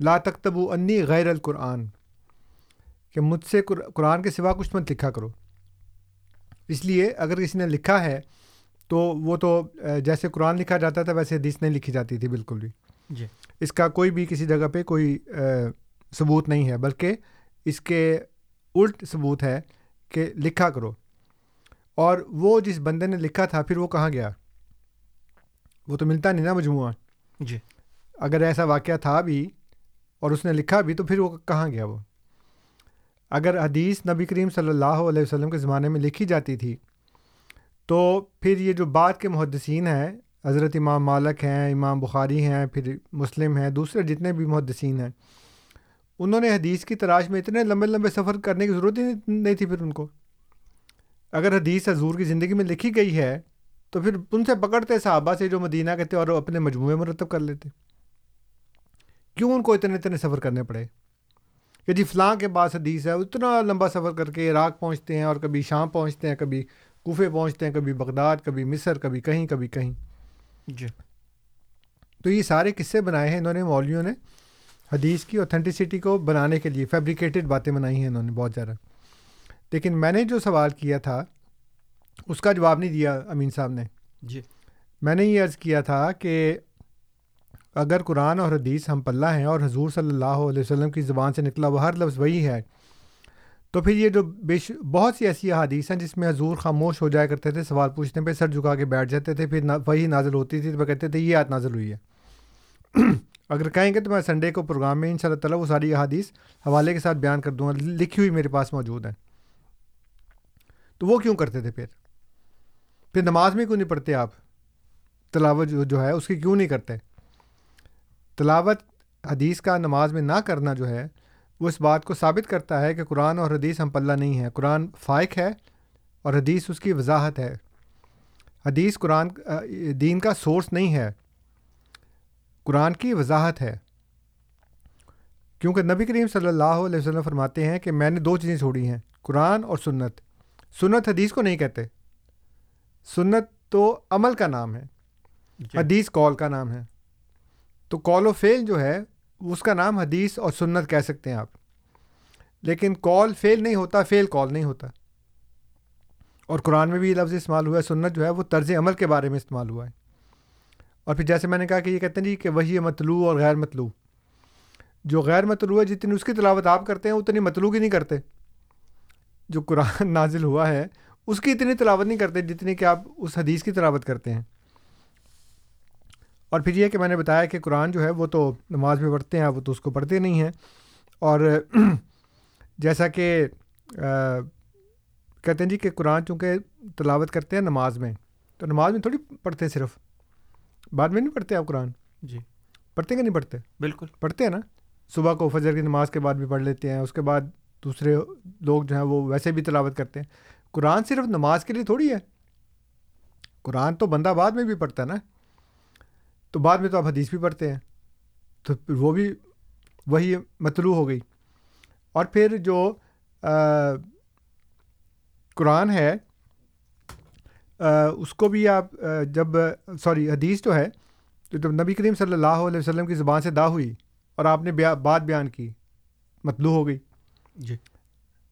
لا تکتب انی غیر القرآن کہ مجھ سے قرآن کے سوا کچھ مت لکھا کرو۔ اس لیے اگر کسی نے لکھا ہے تو وہ تو جیسے قرآن لکھا جاتا تھا ویسے حدیث نہیں لکھی جاتی تھی بالکل بھی۔ جی۔ اس کا کوئی بھی کسی جگہ پہ کوئی ثبوت نہیں ہے بلکہ اس کے الٹ ثبوت ہے کہ لکھا کرو۔ اور وہ جس بندے نے لکھا تھا پھر وہ کہاں گیا؟ وہ تو ملتا نہیں نا مجموعہ۔ جی۔ اگر ایسا واقعہ تھا بھی اور اس نے لکھا بھی تو پھر وہ کہاں گیا وہ؟ اگر حدیث نبی کریم صلی اللہ علیہ وسلم کے زمانے میں لکھی جاتی تھی، تو پھر یہ جو بعد کے محدثین ہیں، حضرت امام مالک ہیں، امام بخاری ہیں، پھر مسلم ہیں، دوسرے جتنے بھی محدثین ہیں، انہوں نے حدیث کی تلاش میں اتنے لمبے لمبے سفر کرنے کی ضرورت ہی نہیں تھی پھر ان کو۔ اگر حدیث حضور کی زندگی میں لکھی گئی ہے، تو پھر ان سے پکڑتے صحابہ سے جو مدینہ کہتے اور اپنے مجموعے مرتب کر لیتے۔ کیوں ان کو اتنے اتنے سفر کرنے پڑے؟ کہ جی فلاں کے پاس حدیث ہے اتنا لمبا سفر کر کے عراق پہنچتے ہیں اور کبھی شام پہنچتے ہیں کبھی کوفے پہنچتے ہیں کبھی بغداد کبھی مصر کبھی کہیں کبھی کہیں۔ جی۔ تو یہ سارے قصے بنائے ہیں انہوں نے مولویوں نے حدیث کی اوتھینٹسٹی کو بنانے کے لیے فیبریکیٹڈ باتیں بنائی ہیں انہوں نے بہت زیادہ۔ لیکن میں نے جو سوال کیا تھا اس کا جواب نہیں دیا امین صاحب نے۔ جی۔ میں نے یہ عرض کیا تھا کہ اگر قرآن اور حدیث ہم پلہ ہیں اور حضور صلی اللہ علیہ وسلم کی زبان سے نکلا وہ ہر لفظ وہی ہے، تو پھر یہ جو بیش، بہت سی ایسی احادیث ہیں جس میں حضور خاموش ہو جایا کرتے تھے، سوال پوچھنے پہ سر جھکا کے بیٹھ جاتے تھے، پھر وہی نازل ہوتی تھی، تو وہ کہتے تھے یہ آت نازل ہوئی ہے۔ اگر کہیں گے تو میں سنڈے کو پروگرام میں ان شاء اللہ تعالیٰ وہ ساری احادیث حوالے کے ساتھ بیان کر دوں گا، لکھی ہوئی میرے پاس موجود ہیں۔ تو وہ کیوں کرتے تھے پھر؟ پھر نماز میں کیوں نہیں پڑھتے آپ؟ تلاوت جو جو ہے، اس کی کیوں نہیں کرتے؟ تلاوت حدیث کا نماز میں نہ کرنا جو ہے وہ اس بات کو ثابت کرتا ہے کہ قرآن اور حدیث ہم پلہ نہیں ہے قرآن فائق ہے اور حدیث اس کی وضاحت ہے۔ حدیث قرآن دین کا سورس نہیں ہے۔ قرآن کی وضاحت ہے۔ کیونکہ نبی کریم صلی اللہ علیہ وسلم فرماتے ہیں کہ میں نے دو چیزیں چھوڑی ہیں قرآن اور سنت۔ سنت حدیث کو نہیں کہتے۔ سنت تو عمل کا نام ہے۔ جی۔ حدیث کال کا نام ہے۔ تو کال و فیل جو ہے، اس کا نام حدیث اور سنت کہہ سکتے ہیں آپ۔ لیکن کال فیل نہیں ہوتا فیل کال نہیں ہوتا۔ اور قرآن میں بھی یہ لفظ استعمال ہوا ہے، سنت جو ہے، وہ طرز عمل کے بارے میں استعمال ہوا ہے۔ اور پھر جیسے میں نے کہا کہ یہ کہتے ہیں جی کہ وہی مطلوع اور غیر مطلوع۔ جو غیر مطلوع ہے، جتنی اس کی تلاوت آپ کرتے ہیں، اتنی مطلوع کی نہیں کرتے۔ جو قرآن نازل ہوا ہے، اس کی اتنی تلاوت نہیں کرتے جتنی کہ آپ اس حدیث کی تلاوت کرتے ہیں۔ اور پھر یہ کہ میں نے بتایا کہ قرآن جو ہے وہ تو نماز میں پڑھتے ہیں وہ تو اس کو پڑھتے نہیں ہیں۔ اور جیسا کہ کہتے ہیں جی کہ قرآن چونکہ تلاوت کرتے ہیں نماز میں تو نماز میں تھوڑی پڑھتے ہیں صرف۔ بعد میں نہیں پڑھتے آپ قرآن؟ جی۔ پڑھتے کہ نہیں پڑھتے؟ بالکل۔ پڑھتے ہیں نا۔ صبح کو فجر کی نماز کے بعد بھی پڑھ لیتے ہیں اس کے بعد دوسرے لوگ جو ہیں وہ ویسے بھی تلاوت کرتے ہیں۔ قرآن صرف نماز کے لیے تھوڑی ہے۔ قرآن تو بندہ بعد میں بھی پڑھتا ہے نا۔ تو بعد میں تو آپ حدیث بھی پڑھتے ہیں۔ تو وہ بھی وہی مطلوع ہو گئی۔ اور پھر جو قرآن ہے اس کو بھی آپ جب سوری حدیث جو ہے تو جب نبی کریم صلی اللہ علیہ وسلم کی زبان سے دا ہوئی اور آپ نے بات بیان کی مطلوع ہو گئی۔ جی۔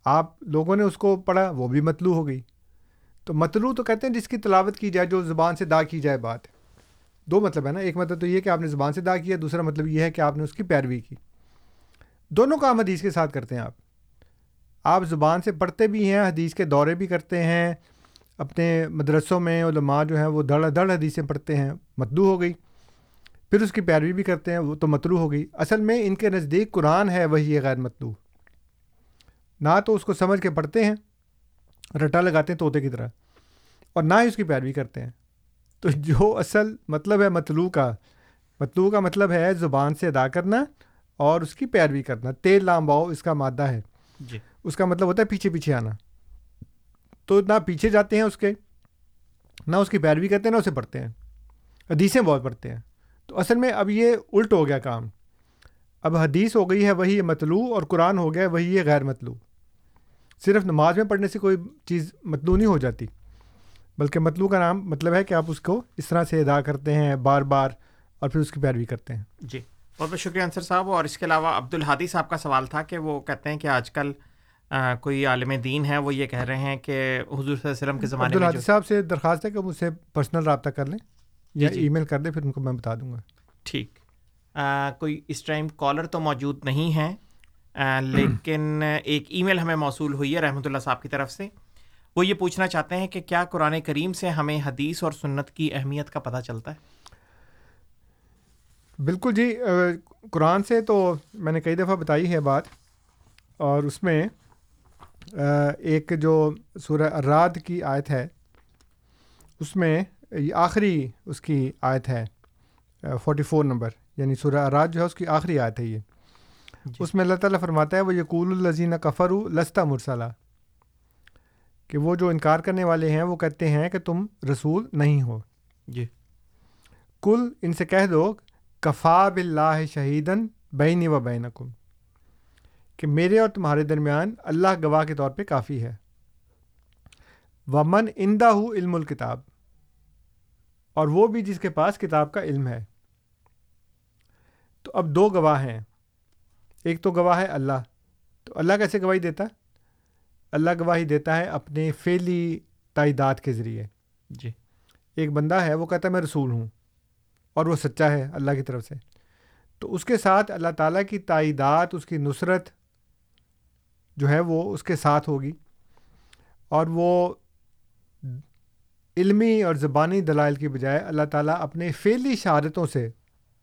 آپ لوگوں نے اس کو پڑھا وہ بھی مطلوع ہو گئی۔ تو مطلوع تو کہتے ہیں جس کی تلاوت کی جائے جو زبان سے دا کی جائے بات۔ دو مطلب ہے نا، ایک مطلب تو یہ کہ آپ نے زبان سے دا کیا، دوسرا مطلب یہ ہے کہ آپ نے اس کی پیروی کی۔ دونوں کام حدیث کے ساتھ کرتے ہیں آپ۔ آپ زبان سے پڑھتے بھی ہیں، حدیث کے دورے بھی کرتے ہیں، اپنے مدرسوں میں علماء جو ہیں وہ دڑ دڑ حدیثیں پڑھتے ہیں مطلوع ہو گئی۔ پھر اس کی پیروی بھی کرتے ہیں، وہ تو مطلوع ہو گئی۔ اصل میں ان کے نزدیک قرآن ہے، وہی غیر مطلوع نہ تو اس کو سمجھ کے پڑھتے ہیں، رٹا لگاتے ہیں طوطے کی طرح، اور نہ ہی اس کی پیروی کرتے ہیں۔ تو جو اصل مطلب ہے مطلوع کا مطلوع کا مطلب ہے زبان سے ادا کرنا اور اس کی پیروی کرنا۔ تیل لامباؤ اس کا مادہ ہے۔ جی۔ اس کا مطلب ہوتا ہے پیچھے پیچھے آنا۔ تو نہ پیچھے جاتے ہیں اس کے نہ اس کی پیروی کرتے ہیں نہ اسے پڑھتے ہیں۔ حدیثیں بہت پڑھتے ہیں۔ تو اصل میں اب یہ الٹ ہو گیا کام۔ اب حدیث ہو گئی ہے وہی مطلوع اور قرآن ہو گیا ہے وہی ہے غیر مطلوع۔ صرف نماز میں پڑھنے سے کوئی چیز مطلوع نہیں ہو جاتی۔ بلکہ مطلوع کا نام مطلب ہے کہ آپ اس کو اس طرح سے ادا کرتے ہیں بار بار اور پھر اس کی پیروی کرتے ہیں۔ جی بہت بہت شکریہ انصر صاحب اور اس کے علاوہ عبد الحادی صاحب کا سوال تھا کہ وہ کہتے ہیں کہ آج کل آ, کوئی عالم دین ہے وہ یہ کہہ رہے ہیں کہ حضور صلی اللہ علیہ وسلم کے زمانے میں عبدالحادی صاحب سے درخواست ہے کہ مجھ سے پرسنل رابطہ کر لیں یا جی جی۔ ای میل کر دیں پھر ان کو میں بتا دوں گا۔ ٹھیک۔ آ, کوئی اس ٹائم کالر تو موجود نہیں ہے آ, لیکن ایک ای میل ہمیں موصول ہوئی ہے رحمۃ اللہ صاحب کی طرف سے۔ وہ یہ پوچھنا چاہتے ہیں کہ کیا قرآن کریم سے ہمیں حدیث اور سنت کی اہمیت کا پتہ چلتا ہے؟ بالکل جی قرآن سے تو میں نے کئی دفعہ بتائی ہے بات اور اس میں ایک جو سورہ اراد کی آیت ہے اس میں یہ آخری اس کی آیت ہے فورٹی فور نمبر یعنی سورہ اراج جو ہے اس کی آخری آیت ہے یہ۔ جی۔ اس میں اللہ تعالیٰ فرماتا ہے وہ یقول الزین کفر لستا مرسلہ کہ وہ جو انکار کرنے والے ہیں وہ کہتے ہیں کہ تم رسول نہیں ہو۔ جی۔ کل ان سے کہہ دو کفا بلّہ شہیدن بینی و بینکم۔ کہ میرے اور تمہارے درمیان اللہ گواہ کے طور پہ کافی ہے۔ ومن اندہ ہو علم الکتاب۔ اور وہ بھی جس کے پاس کتاب کا علم ہے۔ تو اب دو گواہ ہیں۔ ایک تو گواہ ہے اللہ۔ تو اللہ کیسے گواہی دیتا؟ ہے اللہ گواہی دیتا ہے اپنے فعلی تائیدات کے ذریعے۔ جی۔ ایک بندہ ہے وہ کہتا ہے میں رسول ہوں اور وہ سچا ہے اللہ کی طرف سے۔ تو اس کے ساتھ اللہ تعالیٰ کی تائیدات اس کی نصرت جو ہے وہ اس کے ساتھ ہوگی اور وہ علمی اور زبانی دلائل کی بجائے اللہ تعالیٰ اپنے فعلی شہادتوں سے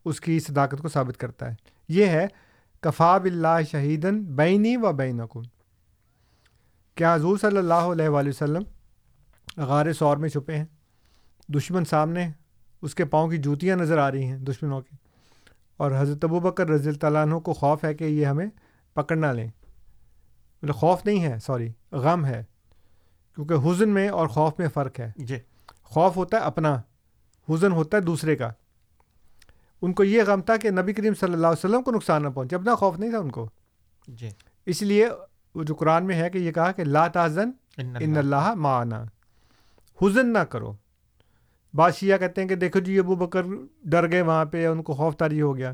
اس کی صداقت کو ثابت کرتا ہے۔ یہ ہے کفا بلّہ شہیدن بینی و بین کیا حضور صلی اللہ علیہ وآلہ وسلم غار سور میں چھپے ہیں؟ دشمن سامنے اس کے پاؤں کی جوتیاں نظر آ رہی ہیں دشمنوں کی۔ اور حضرت ابو بکر رضی اللہ عنہ کو خوف ہے کہ یہ ہمیں پکڑ نہ لیں۔ مطلب خوف نہیں ہے سوری غم ہے۔ کیونکہ حزن میں اور خوف میں فرق ہے۔ جی۔ خوف ہوتا ہے اپنا حزن ہوتا ہے دوسرے کا۔ ان کو یہ غم تھا کہ نبی کریم صلی اللہ علیہ وسلم کو نقصان نہ پہنچے۔ اپنا خوف نہیں تھا ان کو۔ جی۔ اس لیے جو قرآن میں ہے کہ یہ کہا کہ لا تازن ان اللہ. معنا. حزن نہ کرو. بادشاہ کہتے ہیں کہ دیکھو جی ابو بکر ڈر گئے وہاں پہ ان کو خوف تاری ہو گیا.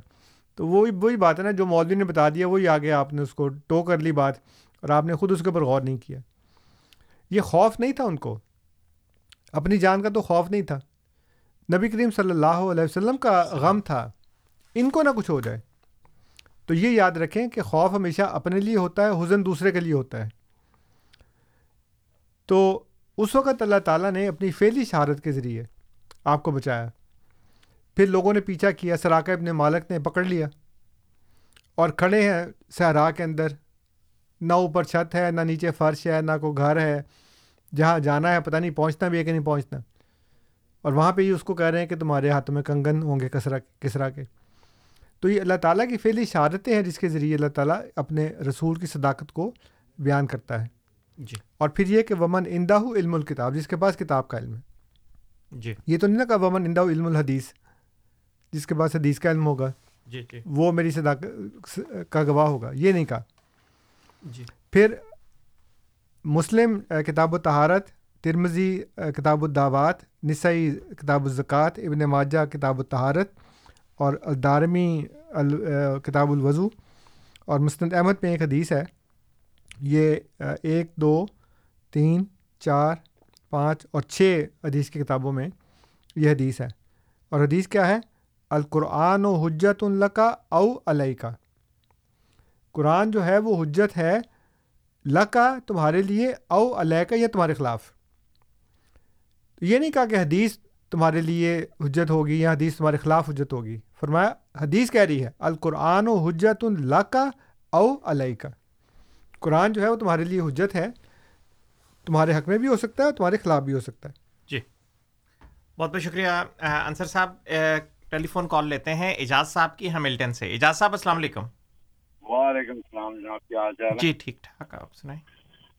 تو وہی وہی بات ہے نا جو مولوی نے بتا دیا وہی آگے آپ نے اس کو ٹو کر لی بات اور آپ نے خود اس کے اوپر غور نہیں کیا. یہ خوف نہیں تھا ان کو. اپنی جان کا تو خوف نہیں تھا. نبی کریم صلی اللہ علیہ وسلم کا غم تھا. ان کو نہ کچھ ہو جائے. تو یہ یاد رکھیں کہ خوف ہمیشہ اپنے لیے ہوتا ہے، حزن دوسرے کے لیے ہوتا ہے۔ تو اس وقت اللہ تعالیٰ نے اپنی فعلی شہادت کے ذریعے آپ کو بچایا۔ پھر لوگوں نے پیچھا کیا سراکہ ابن مالک نے پکڑ لیا اور کھڑے ہیں صحرا کے اندر۔ نہ اوپر چھت ہے، نہ نیچے فرش ہے، نہ کوئی گھر ہے۔ جہاں جانا ہے، پتہ نہیں پہنچنا بھی ہے کہ نہیں پہنچنا۔ اور وہاں پہ ہی اس کو کہہ رہے ہیں کہ تمہارے ہاتھوں میں کنگن ہوں گے کسرا کسرا کے۔ تو یہ اللہ تعالیٰ کی فعلی شہادتیں ہیں جس کے ذریعے اللہ تعالیٰ اپنے رسول کی صداقت کو بیان کرتا ہے۔ جی۔ اور پھر یہ کہ ومن اندہ علم الکتاب جس کے پاس کتاب کا علم ہے۔ جی۔ یہ تو نہیں نا کہا ومن اندہ علم الحدیث جس کے پاس حدیث کا علم ہوگا۔ جی جی۔ وہ میری صداقت کا گواہ ہوگا۔ یہ نہیں کہا۔ جی۔ پھر مسلم کتاب و تہارت ترمزی کتاب الدعوات نسائی کتاب الزکوٰۃ ابن ماجہ کتاب و تہارت اور دارمی کتاب الوضو، اور مستند احمد میں ایک حدیث ہے۔ یہ ایک، دو، تین، چار، پانچ اور چھ حدیث کی کتابوں میں یہ حدیث ہے۔ اور حدیث کیا ہے؟ القرآن و حجت اللہ کا او علیہ کا قرآن جو ہے وہ حجت ہے لکا تمہارے لیے او علیہ کا یا تمہارے خلاف۔ یہ نہیں کہا کہ حدیث تمہارے لیے حجت ہوگی یا حدیث تمہارے خلاف حجت ہوگی۔ فرمایا حدیث کہہ رہی ہے القرآن و حجت اللہ کا او علیہ کا قرآن جو ہے وہ تمہارے لیے حجت ہے تمہارے حق میں بھی ہو سکتا ہے اور تمہارے خلاف بھی ہو سکتا ہے۔ جی۔ بہت بہت شکریہ انصر صاحب ٹیلی فون کال لیتے ہیں اعجاز صاحب کی ہیملٹن سے۔ اعجاز صاحب السلام علیکم۔ وعلیکم السلام جناب کیا حال چال ہے؟ جی ٹھیک ٹھاک آپ سنائیں۔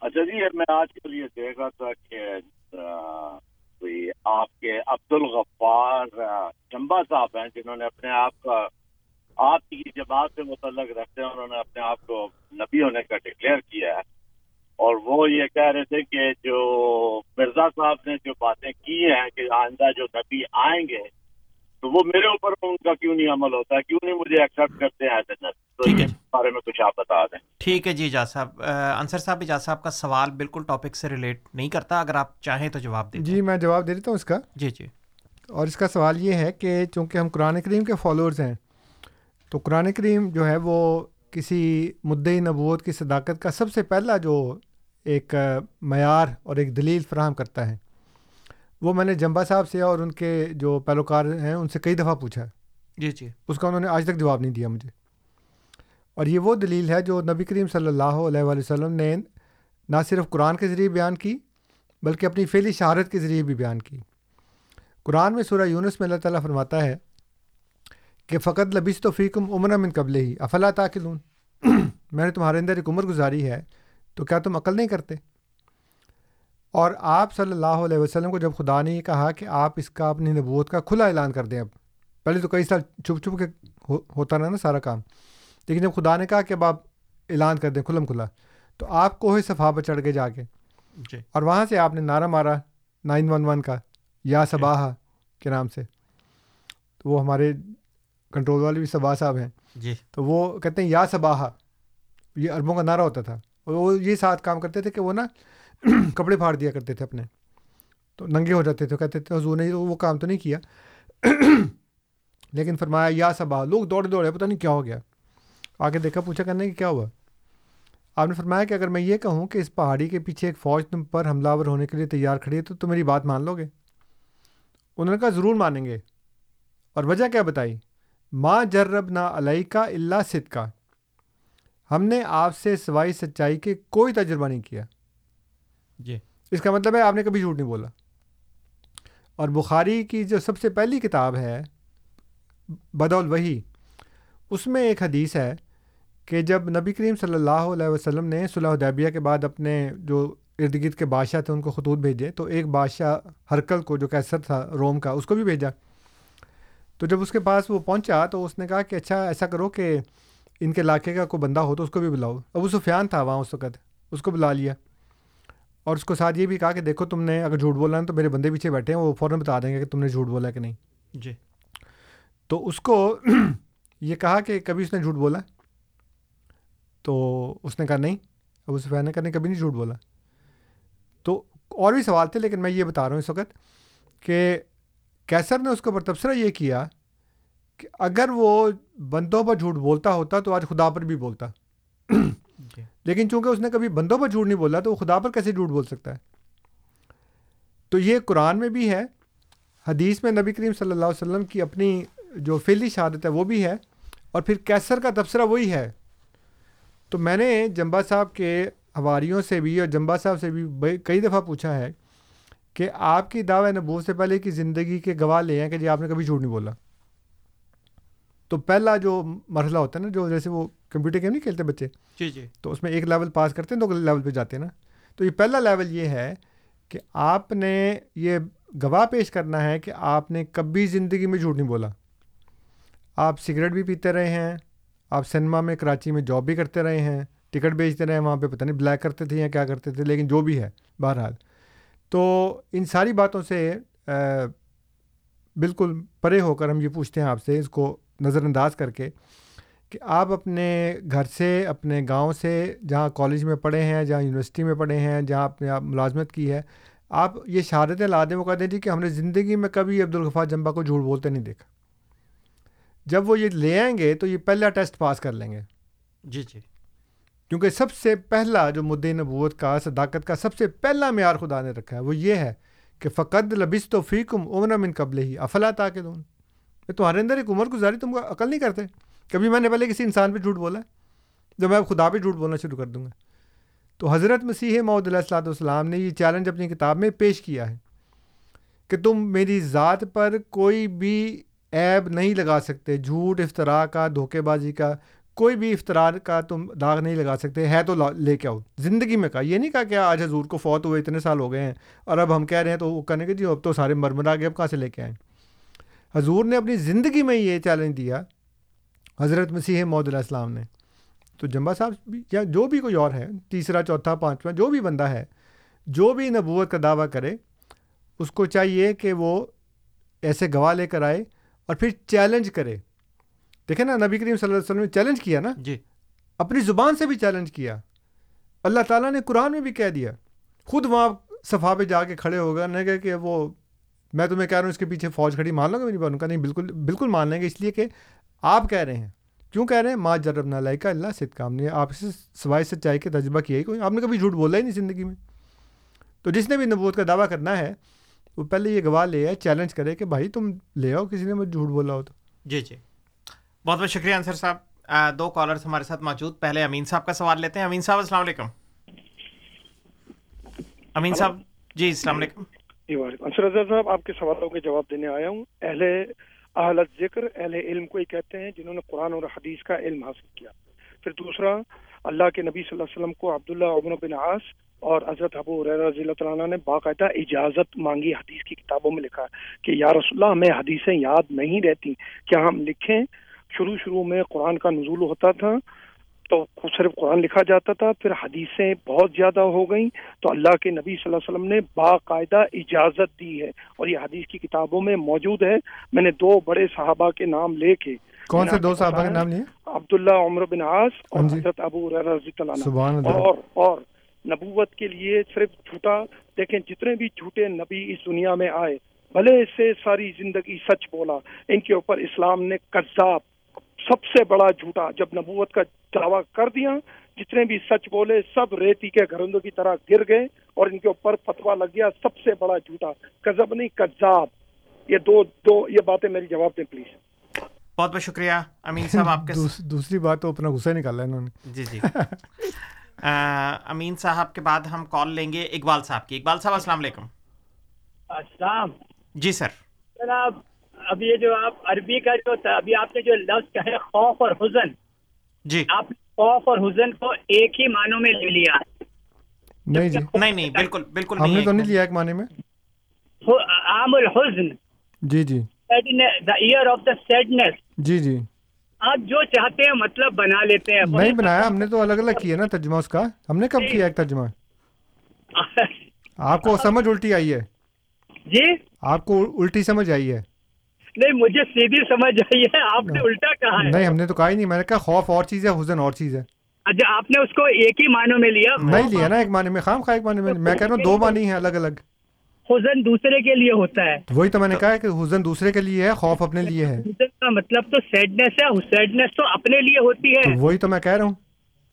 اچھا جی میں آج کل یہ دیکھ رہا تھا کہ ہوئی آپ کے عبد الغفار چمبا صاحب ہیں جنہوں نے اپنے آپ کا آپ کی جماعت سے متعلق رکھتے ہیں، انہوں نے اپنے آپ کو نبی ہونے کا ڈکلیئر کیا ہے۔ اور وہ یہ کہہ رہے تھے کہ جو مرزا صاحب نے جو باتیں کی ہیں کہ آئندہ جو نبی آئیں گے تو وہ میرے اوپر ان کا کیوں نہیں عمل ہوتا کیوں نہیں مجھے ایکسیپٹ کرتے ہیں تو اس بارے میں کچھ آپ بتا دیں۔ ٹھیک ہے جی اجاز صاحب۔ انصر صاحب اجاز صاحب کا سوال بالکل ٹاپک سے ریلیٹ نہیں کرتا۔ اگر آپ چاہیں تو جواب دیں جی میں جواب دے دیتا ہوں اس کا۔ جی جی۔ اور اس کا سوال یہ ہے کہ چونکہ ہم قرآن کریم کے فالوورز ہیں تو قرآن کریم جو ہے وہ کسی مدعی نبوت کی صداقت کا سب سے پہلا جو ایک معیار اور ایک دلیل فراہم کرتا ہے۔ وہ میں نے جمبا صاحب سے اور ان کے جو پیروکار ہیں ان سے کئی دفعہ پوچھا جی جی۔ اس کا انہوں نے آج تک جواب نہیں دیا مجھے۔ اور یہ وہ دلیل ہے جو نبی کریم صلی اللہ علیہ وآلہ وسلم نے نہ صرف قرآن کے ذریعے بیان کی بلکہ اپنی فعلی شہارت کے ذریعے بھی بیان کی۔ قرآن میں سورہ یونس میں اللہ تعالیٰ فرماتا ہے کہ فقط لبیس تو فیکم عمر من قبل ہی افلا تاکلون؟ میں نے تمہارے اندر ایک عمر گزاری ہے تو کیا تم عقل نہیں کرتے؟ اور آپ صلی اللہ علیہ وسلم کو جب خدا نے یہ کہا کہ آپ اس کا اپنی نبوت کا کھلا اعلان کر دیں اب پہلے تو کئی سال چھپ چھپ کے ہوتا رہا نا سارا کام۔ لیکن جب خدا نے کہا کہ اب آپ اعلان کر دیں کھلم کھلا تو آپ کوہ صفحہ پر چڑھ کے جا کے۔ جی۔ اور وہاں سے آپ نے نعرہ مارا نائن ون ون کا یا صباحہ کے نام سے۔ تو وہ ہمارے کنٹرول والے بھی صبا صاحب ہیں۔ جی۔ تو وہ کہتے ہیں یا صباحہ یہ عربوں کا نعرہ ہوتا تھا۔ اور وہ یہ ساتھ کام کرتے تھے کہ وہ نا کپڑے پھاڑ دیا کرتے تھے اپنے۔ تو ننگے ہو جاتے تھے، کہتے تھے، حضور نے وہ کام تو نہیں کیا۔ لیکن فرمایا، یا صبا، لوگ دوڑے دوڑے، پتہ نہیں کیا ہو گیا۔ آگے دیکھا، پوچھا کرنے کہ کیا ہوا۔ آپ نے فرمایا کہ اگر میں یہ کہوں کہ اس پہاڑی کے پیچھے ایک فوج تم پر حملہ آور ہونے کے لیے تیار کھڑی ہے، تو تم میری بات مان لو گے۔ انہوں نے کہا، ضرور مانیں گے۔ اور وجہ کیا بتائی؟ ماں جرب نہ علیہ کا اللہ صد کا ہم نے آپ سے سوائی سچائی کے کوئی تجربہ نہیں کیا۔ جی۔ اس کا مطلب ہے آپ نے کبھی جھوٹ نہیں بولا۔ اور بخاری کی جو سب سے پہلی کتاب ہے بدول وہی اس میں ایک حدیث ہے کہ جب نبی کریم صلی اللہ علیہ وسلم نے صلی حدیبیہ کے بعد اپنے جو ارد گرد کے بادشاہ تھے، ان کو خطوط بھیجے، تو ایک بادشاہ ہرکل کو جو کیسر تھا روم کا، اس کو بھی بھیجا۔ تو جب اس کے پاس وہ پہنچا، تو اس نے کہا کہ اچھا ایسا کرو کہ ان کے علاقے کا کوئی بندہ ہو تو اس کو بھی بلاؤ۔ ابو سفیان تھا وہاں اس وقت، اس کو بلا لیا۔ اور اس کو ساتھ یہ بھی کہا کہ دیکھو تم نے اگر جھوٹ بولا ہے تو میرے بندے پیچھے بیٹھے ہیں وہ فوراً بتا دیں گے کہ تم نے جھوٹ بولا کہ نہیں۔ جی۔ تو اس کو یہ کہا کہ کبھی اس نے جھوٹ بولا تو اس نے کہا نہیں ابو سفیان نے کہا نہیں کبھی نہیں جھوٹ بولا۔ تو اور بھی سوال تھے لیکن میں یہ بتا رہا ہوں اس وقت کہ کیسر نے اس کے اوپر تبصرہ یہ کیا کہ اگر وہ بندوں پر جھوٹ بولتا ہوتا تو آج خدا پر بھی بولتا۔ لیکن چونکہ اس نے کبھی بندوں پر جھوٹ نہیں بولا تو وہ خدا پر کیسے جھوٹ بول سکتا ہے؟ تو یہ قرآن میں بھی ہے، حدیث میں نبی کریم صلی اللہ علیہ وسلم کی اپنی جو فیلی شہادت ہے وہ بھی ہے، اور پھر کیسر کا تبصرہ وہی ہے۔ تو میں نے جمبا صاحب کے ہواریوں سے بھی اور جمبا صاحب سے بھی کئی دفعہ پوچھا ہے کہ آپ کی دعوی نبوت سے پہلے کی زندگی کے گواہ لے ہیں کہ جی آپ نے کبھی جھوٹ نہیں بولا۔ تو پہلا جو مرحلہ ہوتا ہے نا، جو جیسے وہ کمپیوٹر گیم نہیں کھیلتے بچے؟ جی جی۔ تو اس میں ایک لیول پاس کرتے ہیں تو لیول پہ جاتے ہیں نا۔ تو یہ پہلا لیول یہ ہے کہ آپ نے یہ گواہ پیش کرنا ہے کہ آپ نے کبھی زندگی میں جھوٹ نہیں بولا۔ آپ سگریٹ بھی پیتے رہے ہیں آپ سنیما میں کراچی میں جاب بھی کرتے رہے ہیں ٹکٹ بیچتے رہے ہیں وہاں پہ پتہ نہیں بلیک کرتے تھے یا کیا کرتے تھے لیکن جو بھی ہے بہرحال۔ تو ان ساری باتوں سے بالکل پرے ہو کر ہم یہ پوچھتے ہیں آپ سے اس کو نظر انداز کر کے۔ کہ آپ اپنے گھر سے اپنے گاؤں سے جہاں کالج میں پڑھے ہیں جہاں یونیورسٹی میں پڑھے ہیں جہاں آپ نے ملازمت کی ہے آپ یہ شہادتیں لا دیں وہ کہتے ہیں جی کہ ہم نے زندگی میں کبھی عبدالغفار جمبا کو جھوٹ بولتے نہیں دیکھا۔ جب وہ یہ لے آئیں گے تو یہ پہلا ٹیسٹ پاس کر لیں گے۔ جی جی۔ کیونکہ سب سے پہلا جو مدعی نبوت کا صداقت کا سب سے پہلا معیار خدا نے رکھا ہے وہ یہ ہے کہ فقد لبس تو فیکم عمر من قبل ہی افلا تاکہ دون تمہارے اندر ایک عمر گزاری تم کو عقل نہیں کرتے۔ کبھی میں نے پہلے کسی انسان پہ جھوٹ بولا جب میں اب خدا پہ جھوٹ بولنا شروع کر دوں گا۔ تو حضرت مسیح محدود علیہ السلاۃ والسلام نے یہ چیلنج اپنی کتاب میں پیش کیا ہے کہ تم میری ذات پر کوئی بھی عیب نہیں لگا سکتے، جھوٹ افطرا کا، دھوکے بازی کا، کوئی بھی افطرار کا تم داغ نہیں لگا سکتے، ہے تو لے کے آؤ۔ زندگی میں کہا یہ نہیں کہا کہ آج حضور کو فوت ہوئے اتنے سال ہو گئے ہیں اور اب ہم کہہ رہے ہیں تو وہ کہنے کہ جی اب تو سارے مرمر آ گئے اب کہاں سے لے کے آئیں حضور نے اپنی زندگی میں یہ چیلنج دیا حضرت مسیح محدود علیہ السلام نے۔ تو جمبا صاحب بھی یا جو بھی کوئی اور ہے تیسرا چوتھا پانچواں جو بھی بندہ ہے جو بھی نبوت کا دعویٰ کرے اس کو چاہیے کہ وہ ایسے گواہ لے کر آئے اور پھر چیلنج کرے۔ دیکھیں نا نبی کریم صلی اللہ علیہ وسلم نے چیلنج کیا نا؟ جی۔ اپنی زبان سے بھی چیلنج کیا۔ اللہ تعالیٰ نے قرآن میں بھی کہہ دیا۔ خود وہاں صفحہ پہ جا کے کھڑے ہو گئے نے کہا کہ وہ میں تمہیں کہہ رہا ہوں اس کے پیچھے فوج کھڑی مان لوں گا میری بات؟ کا نہیں بالکل بالکل مان لیں گے اس لیے کہ آپ کہہ رہے ہیں۔ کیوں کہہ رہے ہیں؟ ماں جرب نہ لائے کا اللہ صد کام نے آپ سے سوائے سچائی کے تجربہ کیا ہی کوئی آپ نے کبھی جھوٹ بولا ہی نہیں زندگی میں؟ تو جس نے بھی نبوت کا دعویٰ کرنا ہے وہ پہلے یہ گواہ لے آئے چیلنج کرے کہ بھائی تم لے آؤ کسی نے مجھے جھوٹ بولا ہو تو۔ جی جی۔ بہت بہت شکریہ انصر صاحب۔ دو کالرس ہمارے ساتھ موجود۔ پہلے امین صاحب کا سوال لیتے ہیں۔ امین صاحب السلام علیکم۔ امین صاحب جی السلام علیکم۔ جی وعلیکم انصر رضا صاحب آپ کے سوالوں کے جواب دینے آیا ہوں۔ اہل اہل ذکر اہل علم کو ہی کہتے ہیں، جنہوں نے قرآن اور حدیث کا علم حاصل کیا۔ پھر دوسرا، اللہ کے نبی صلی اللہ علیہ وسلم کو عبداللہ عمر بن عاص اور حضرت ابو رضی اللہ تعالیٰ نے باقاعدہ اجازت مانگی حدیث کی کتابوں میں لکھا کہ، یا رسول اللہ، ہمیں حدیثیں یاد نہیں رہتی۔ کیا ہم لکھیں؟ شروع شروع میں قرآن کا نزول ہوتا تھا تو صرف قرآن لکھا جاتا تھا پھر حدیثیں بہت زیادہ ہو گئیں۔ تو اللہ کے نبی صلی اللہ علیہ وسلم نے باقاعدہ اجازت دی ہے اور یہ حدیث کی کتابوں میں موجود ہے۔ میں نے دو بڑے صحابہ کے نام لے کے کون سے دو صحابہ کے نام لیے؟ عبداللہ عمر بن عاص اور ہاں جی۔ حضرت ابو رضی اللہ عنہ۔ سبحان اللہ۔ اور اور نبوت کے لیے صرف جھوٹا دیکھیں جتنے بھی جھوٹے نبی اس دنیا میں آئے بھلے سے ساری زندگی سچ بولا۔ ان کے اوپر اسلام نے کذاب سب سے بڑا جھوٹا جب نبوت کا دعویٰ کر دیا جتنے بھی سچ بولے سب ریتی کے گھرندوں کی طرح گر گئے اور ان کے اوپر فتوا لگ گیا سب سے بڑا جھوٹا۔ کذب نہیں کذاب یہ دو دو یہ باتیں میری جواب دیں پلیز۔ بہت بہت شکریہ امین صاحب آپ کے دوس- دوسری بات تو اپنا غصہ نکالا انہوں نے۔ جی جی۔ امین صاحب کے بعد ہم کال لیں گے اقبال صاحب کی۔ اقبال صاحب السلام علیکم۔ السلام۔ جی سر۔ جناب اب یہ جو آپ عربی کا جو تھا ابھی آپ نے جو لفظ کہا خوف اور حزن جی۔ آپ نے خوف اور حزن کو ایک ہی معنوں میں لے لیا۔ نہیں جی۔ نہیں نہیں بالکل بالکل ہم نے تو نہیں لیا ایک معنی میں۔ عام الحزن۔ جی جی۔ The year of the sadness جی جی۔ آپ جو چاہتے ہیں مطلب بنا لیتے ہیں۔ نہیں بنایا ہم نے تو الگ الگ کیا نا ترجمہ اس کا۔ ہم نے کب کیا ایک ترجمہ؟ آپ کو سمجھ الٹی آئی ہے۔ جی۔ آپ کو الٹی سمجھ آئی ہے۔ نہیں مجھے سیدھی سمجھ آئی ہے۔ آپ نے الٹا کہا ہے۔ نہیں ہم نے تو کہا ہی نہیں۔ میں نے کہا خوف اور چیز ہے حزن اور چیز ہے اچھا آپ نے اس کو ایک ہی معنوں میں لیا؟ نہیں لیا نا ایک معنی میں خام خواہ ایک معنی میں۔ میں کہہ رہا ہوں دو معنی ہیں الگ الگ۔ حزن دوسرے کے لیے ہوتا ہے۔ وہی تو میں نے کہا کہ حزن دوسرے کے لیے ہے خوف اپنے لیے ہے۔ حزن کا مطلب تو سیڈنس ہے سیڈنس تو اپنے لیے ہوتی ہے۔ وہی تو میں کہہ رہا ہوں۔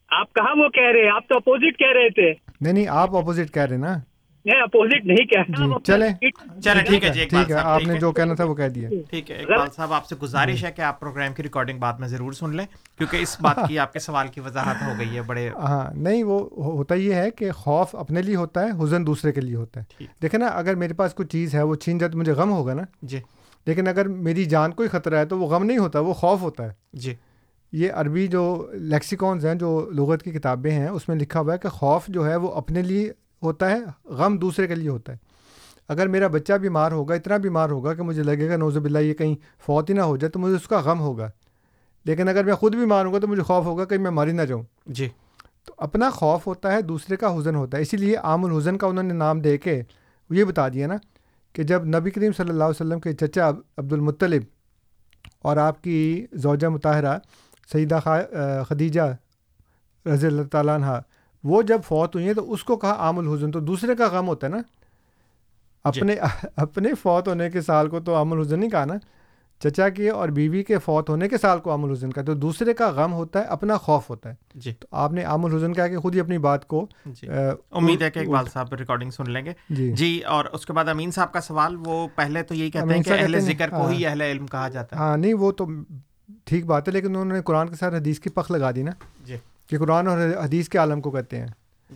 آپ کہاں وہ کہہ رہے ہیں؟ آپ تو اپوزٹ کہہ رہے تھے۔ نہیں نہیں آپ اپوزٹ کہہ رہے نا۔ میں اپوزٹ نہیں جی ہوں۔ چلیں۔ چلیں ٹھیک ہے جی ٹھیک ہے صاحب آپ نے جو کہنا تھا وہ کہہ دیا۔ ٹھیک ہے اقبال صاحب آپ سے گزارش ہے کہ آپ پروگرام کی ریکارڈنگ بعد میں ضرور سن لیں کیونکہ اس بات کی آپ کے سوال کی وضاحت ہو گئی ہے بڑے ہاں نہیں وہ ہوتا یہ ہے کہ خوف اپنے لیے ہوتا ہے حزن دوسرے کے لیے ہوتا ہے۔ دیکھیں نا اگر میرے پاس کوئی چیز ہے وہ چھین جائے تو مجھے غم ہوگا نا۔ جی۔ لیکن اگر میری جان کو ہی خطرہ ہے تو وہ غم نہیں ہوتا وہ خوف ہوتا ہے۔ جی۔ یہ عربی جو لیکسیکونز ہیں جو لغت کی کتابیں ہیں اس میں لکھا ہوا ہے کہ خوف جو ہے وہ اپنے لیے ہوتا ہے غم دوسرے کے لیے ہوتا ہے۔ اگر میرا بچہ بیمار ہوگا اتنا بیمار ہوگا کہ مجھے لگے گا نوز باللہ یہ کہیں فوت ہی نہ ہو جائے تو مجھے اس کا غم ہوگا۔ لیکن اگر میں خود بیمار ہوں گا تو مجھے خوف ہوگا کہ میں ماری نہ جاؤں۔ جی۔ تو اپنا خوف ہوتا ہے دوسرے کا حزن ہوتا ہے۔ اسی لیے عام الحزن کا انہوں نے نام دے کے یہ بتا دیا نا کہ جب نبی کریم صلی اللہ علیہ وسلم کے چچا عبد المطلب اور آپ کی زوجہ مطالعہ سیدہ خدیجہ رضی اللہ تعالیٰ عنہ وہ جب فوت ہوئی ہیں تو اس کو کہا عام الحزن تو دوسرے کا غم ہوتا ہے نا؟ اپنے اپنے فوت ہونے کے سال کو تو عام الحزن نہیں کہا نا؟ چچا کے اور بیوی کے فوت ہونے کے سال کو عام الحزن کا تو دوسرے کا غم ہوتا ہے اپنا خوف ہوتا ہے۔ جی۔ تو آپ نے عام الحزن کہا کہ خود ہی اپنی بات کو جی۔ امید ہے کہ اقبال صاحب ریکارڈنگ سن لیں گے۔ جی۔ جی اور اس کے بعد امین صاحب کا سوال وہ پہلے تو یہی کہتے ہیں کہ اہل ذکر کو ہی اہل علم کہا جاتا ہے۔ ہاں نہیں وہ تو ٹھیک بات ہے لیکن انہوں نے قرآن کے ساتھ حدیث کی پخ لگا دی نا۔ جی کہ قرآن اور حدیث کے عالم کو کہتے ہیں۔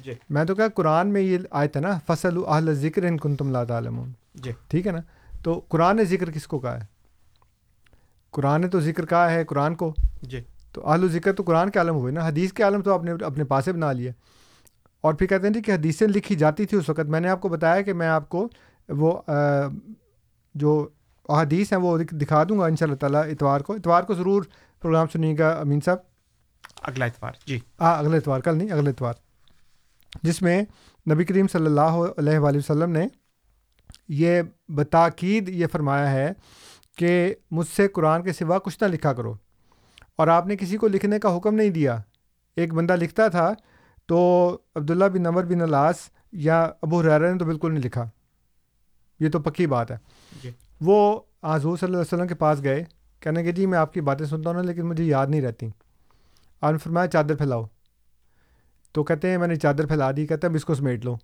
جی۔ میں تو کہا قرآن میں یہ آیت ہے نا فصل اہل ذکر ان کن تم لا عالمون جی۔ ٹھیک ہے نا؟ تو قرآن نے ذکر کس کو کہا ہے؟ قرآن نے تو ذکر کہا ہے قرآن کو۔ جی۔ تو اہل و ذکر تو قرآن کے عالم ہوئے نا حدیث کے عالم تو آپ نے اپنے پاس بنا لیا۔ اور پھر کہتے ہیں جی کہ حدیثیں لکھی جاتی تھی اس وقت۔ میں نے آپ کو بتایا کہ میں آپ کو وہ جو حدیث ہیں وہ دکھا دوں گا ان شاء اللہ تعالیٰ اتوار کو۔ اتوار کو ضرور پروگرام سنیے گا امین صاحب۔ اگلا اتوار جی۔ ہاں اگلے اتوار کل نہیں اگلے اتوار۔ جس میں نبی کریم صلی اللہ علیہ وآلہ وسلم نے یہ بتاکید یہ فرمایا ہے کہ مجھ سے قرآن کے سوا کچھ نہ لکھا کرو۔ اور آپ نے کسی کو لکھنے کا حکم نہیں دیا۔ ایک بندہ لکھتا تھا تو عبداللہ بن نمر بن الاس یا ابو حرارہ نے تو بالکل نہیں لکھا۔ یہ تو پکی بات ہے۔ جی۔ وہ حضور صلی اللہ علیہ وسلم کے پاس گئے۔ کہنے کہ جی میں آپ کی باتیں سنتا ہوں نا لیکن مجھے یاد نہیں رہتی۔ آپ نے فرمایا چادر پھیلاؤ۔ تو کہتے ہیں میں نے چادر پھیلا دی کہتے ہیں اب اس کو سمیٹ لو۔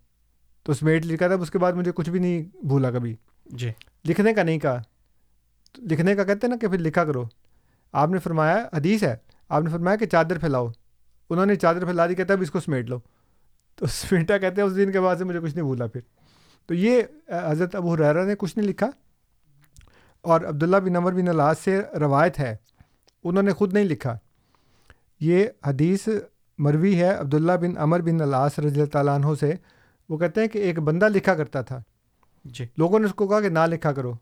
تو سمیٹ لکھا تھا اس کے بعد مجھے کچھ بھی نہیں بھولا کبھی۔ جی۔ لکھنے کا نہیں کہا۔ لکھنے کا کہتے ہیں نا کہ پھر لکھا کرو۔ آپ نے فرمایا حدیث ہے۔ آپ نے فرمایا کہ چادر پھیلاؤ۔ انہوں نے چادر پھیلا دی کہتا ہے اب اس کو سمیٹ لو۔ تو سمیٹا کہتے ہیں اس دن کے بعد سے مجھے کچھ نہیں بھولا پھر۔ تو یہ حضرت ابو حریرہ نے کچھ نہیں لکھا۔ اور عبداللہ بن عمر بن الاس سے روایت ہے انہوں نے خود نہیں لکھا۔ یہ حدیث مروی ہے عبداللہ بن عمر بن الاس رضی اللہ تعالیٰ عنہ سے۔ وہ کہتے ہیں کہ ایک بندہ لکھا کرتا تھا۔ جی۔ لوگوں نے اس کو کہا کہ نہ لکھا کرو۔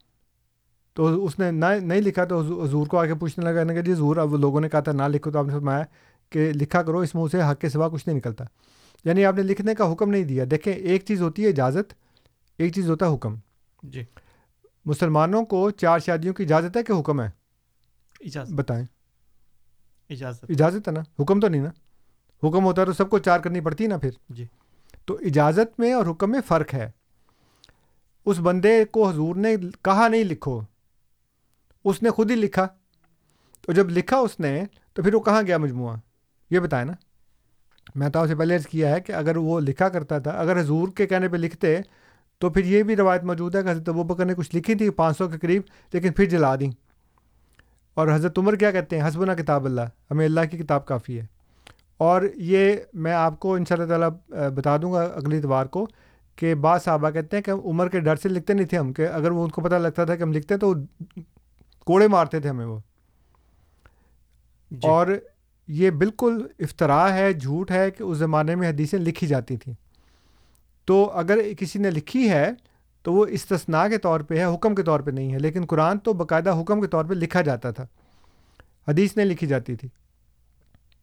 تو اس نے نہ نہیں لکھا تو حضور کو آگے پوچھنے لگا کہ جی حضور اب لوگوں نے کہا تھا نہ لکھو تو آپ نے فرمایا کہ لکھا کرو اس منہ سے حق کے سوا کچھ نہیں نکلتا۔ یعنی آپ نے لکھنے کا حکم نہیں دیا۔ دیکھیں ایک چیز ہوتی ہے اجازت ایک چیز ہوتا ہے حکم۔ جی۔ مسلمانوں کو چار شادیوں کی اجازت ہے کہ حکم ہے؟ اجازت۔ بتائیں۔ اجازت اجازت ہے نا؟ حکم تو نہیں نا؟ حکم ہوتا ہے تو سب کو چار کرنی پڑتی نا پھر؟ جی۔ تو اجازت میں اور حکم میں فرق ہے۔ اس بندے کو حضور نے کہا نہیں لکھو۔ اس نے خود ہی لکھا۔ تو جب لکھا اس نے تو پھر وہ کہاں گیا مجموعہ؟ یہ بتائیں نا۔ میں تو آپ سے پہلے عرض کیا ہے کہ اگر وہ لکھا کرتا تھا اگر حضور کے کہنے پہ لکھتے تو پھر یہ بھی روایت موجود ہے کہ حضرت ابو بکر نے کچھ لکھی تھی پانچ سو کے قریب لیکن پھر جلا دیں۔ اور حضرت عمر کیا کہتے ہیں؟ حسبنا کتاب اللہ۔ ہمیں اللہ کی کتاب کافی ہے۔ اور یہ میں آپ کو ان شاء اللہ تعالیٰ بتا دوں گا اگلی اتوار کو کہ بعض صحابہ کہتے ہیں کہ عمر کے ڈر سے لکھتے نہیں تھے ہم کہ اگر وہ ان کو پتہ لگتا تھا کہ ہم لکھتے تو کوڑے مارتے تھے ہمیں وہ۔ جی۔ اور یہ بالکل افطرا ہے جھوٹ ہے کہ اس زمانے میں حدیثیں لکھی جاتی تھیں۔ تو اگر کسی نے لکھی ہے تو وہ استثناء کے طور پہ ہے حکم کے طور پہ نہیں ہے لیکن قرآن تو باقاعدہ حکم کے طور پہ لکھا جاتا تھا۔ حدیث نہیں لکھی جاتی تھی۔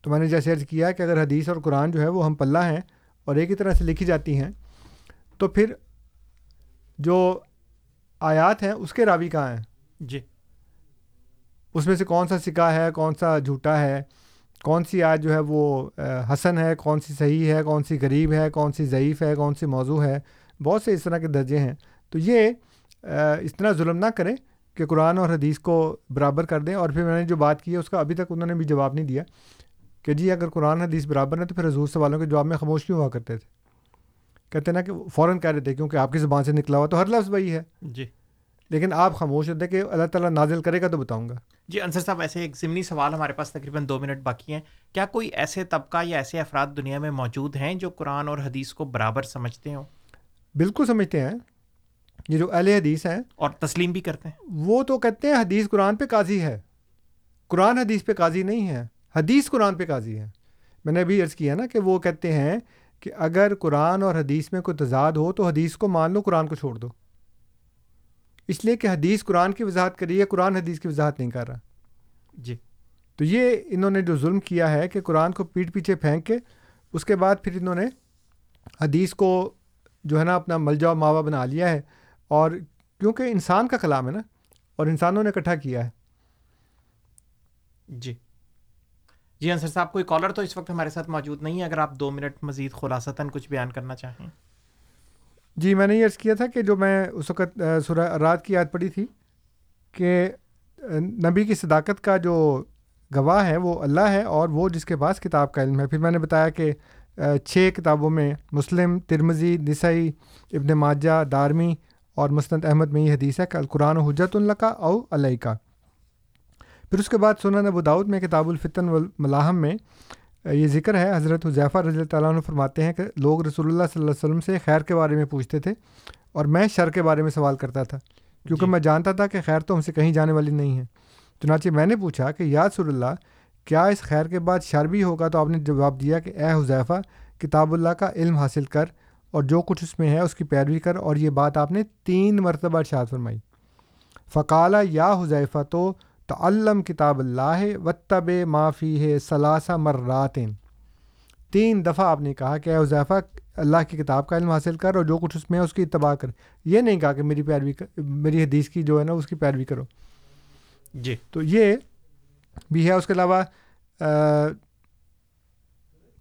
تو میں نے جیسے عرض کیا کہ اگر حدیث اور قرآن جو ہے وہ ہم پلہ ہیں اور ایک ہی طرح سے لکھی جاتی ہیں تو پھر جو آیات ہیں اس کے راوی کہاں ہیں؟ جی۔ اس میں سے کون سا سکا ہے کون سا جھوٹا ہے؟ کون سی آیت جو ہے وہ حسن ہے کون سی صحیح ہے کون سی غریب ہے کون سی ضعیف ہے کون سی موضوع ہے؟ بہت سے اس طرح کے درجے ہیں۔ تو یہ اس طرح ظلم نہ کریں کہ قرآن اور حدیث کو برابر کر دیں۔ اور پھر میں نے جو بات کی ہے اس کا ابھی تک انہوں نے بھی جواب نہیں دیا کہ جی اگر قرآن حدیث برابر ہے تو پھر حضور سوالوں کے جواب میں خاموش کیوں ہوا کرتے تھے؟ کہتے نا کہ فوراً کہہ رہے تھے کیونکہ آپ کی زبان سے نکلا ہوا تو ہر لفظ وہی ہے۔ جی۔ لیکن آپ خاموش ہوتے کہ اللہ تعالیٰ نازل کرے گا تو بتاؤں گا۔ جی انصر صاحب ایسے ایک ضمنی سوال ہمارے پاس تقریباً دو منٹ باقی ہیں۔ کیا کوئی ایسے طبقہ یا ایسے افراد دنیا میں موجود ہیں جو قرآن اور حدیث کو برابر سمجھتے ہوں؟ بالکل سمجھتے ہیں۔ یہ جو اہل حدیث ہیں اور تسلیم بھی کرتے ہیں۔ وہ تو کہتے ہیں حدیث قرآن پہ قاضی ہے۔ قرآن حدیث پہ قاضی نہیں ہے۔ حدیث قرآن پہ قاضی ہے۔ میں نے ابھی عرض کیا نا کہ وہ کہتے ہیں کہ اگر قرآن اور حدیث میں کوئی تضاد ہو تو حدیث کو مان لو قرآن کو چھوڑ دو۔ اس لیے کہ حدیث قرآن کی وضاحت کری ہے قرآن حدیث کی وضاحت نہیں کر رہا۔ جی۔ تو یہ انہوں نے جو ظلم کیا ہے کہ قرآن کو پیٹ پیچھے پھینک کے اس کے بعد پھر انہوں نے حدیث کو جو ہے نا اپنا ملجا ماوا بنا لیا ہے۔ اور کیونکہ انسان کا کلام ہے نا اور انسانوں نے اکٹھا کیا ہے۔ جی۔ جی انصر صاحب کوئی کالر تو اس وقت ہمارے ساتھ موجود نہیں ہے اگر آپ دو منٹ مزید خلاصتاً کچھ بیان کرنا چاہیں۔ جی میں نے یہ عرض کیا تھا کہ جو میں اس وقت رات کی یاد پڑھی تھی کہ نبی کی صداقت کا جو گواہ ہے وہ اللہ ہے اور وہ جس کے پاس کتاب کا علم ہے۔ پھر میں نے بتایا کہ چھ کتابوں میں مسلم ترمزی نسائی ابن ماجہ دارمی اور مسند احمد میں یہ حدیث ہے کہ القرآن حجت اللہ کا او علیہ کا پھر اس کے بعد سنن ابو داود میں کتاب الفتن والملاحم میں یہ ذکر ہے حضرت حضیفہ رضی اللہ تعالیٰ عنہ فرماتے ہیں کہ لوگ رسول اللہ صلی اللہ علیہ وسلم سے خیر کے بارے میں پوچھتے تھے اور میں شر کے بارے میں سوال کرتا تھا کیونکہ جی. میں جانتا تھا کہ خیر تو ہم سے کہیں جانے والی نہیں ہے۔ چنانچہ میں نے پوچھا کہ یا رسول اللہ کیا اس خیر کے بعد شر بھی ہوگا؟ تو آپ نے جواب دیا کہ اے حضیفہ کتاب اللہ کا علم حاصل کر اور جو کچھ اس میں ہے اس کی پیروی کر اور یہ بات آپ نے تین مرتبہ ارشاد فرمائی۔ فقالہ یا حضیفہ تو تعلم کتاب اللہ و طب معافی ہے ثلاثہ مراتن تین دفعہ آپ نے کہا کہ حضیفہ اللہ کی کتاب کا علم حاصل کر اور جو کچھ اس میں ہے اس کی اتباع کر۔ یہ نہیں کہا کہ میری پیروی میری حدیث کی جو ہے نا اس کی پیروی کرو۔ جی۔ تو یہ بھی ہے اس کے علاوہ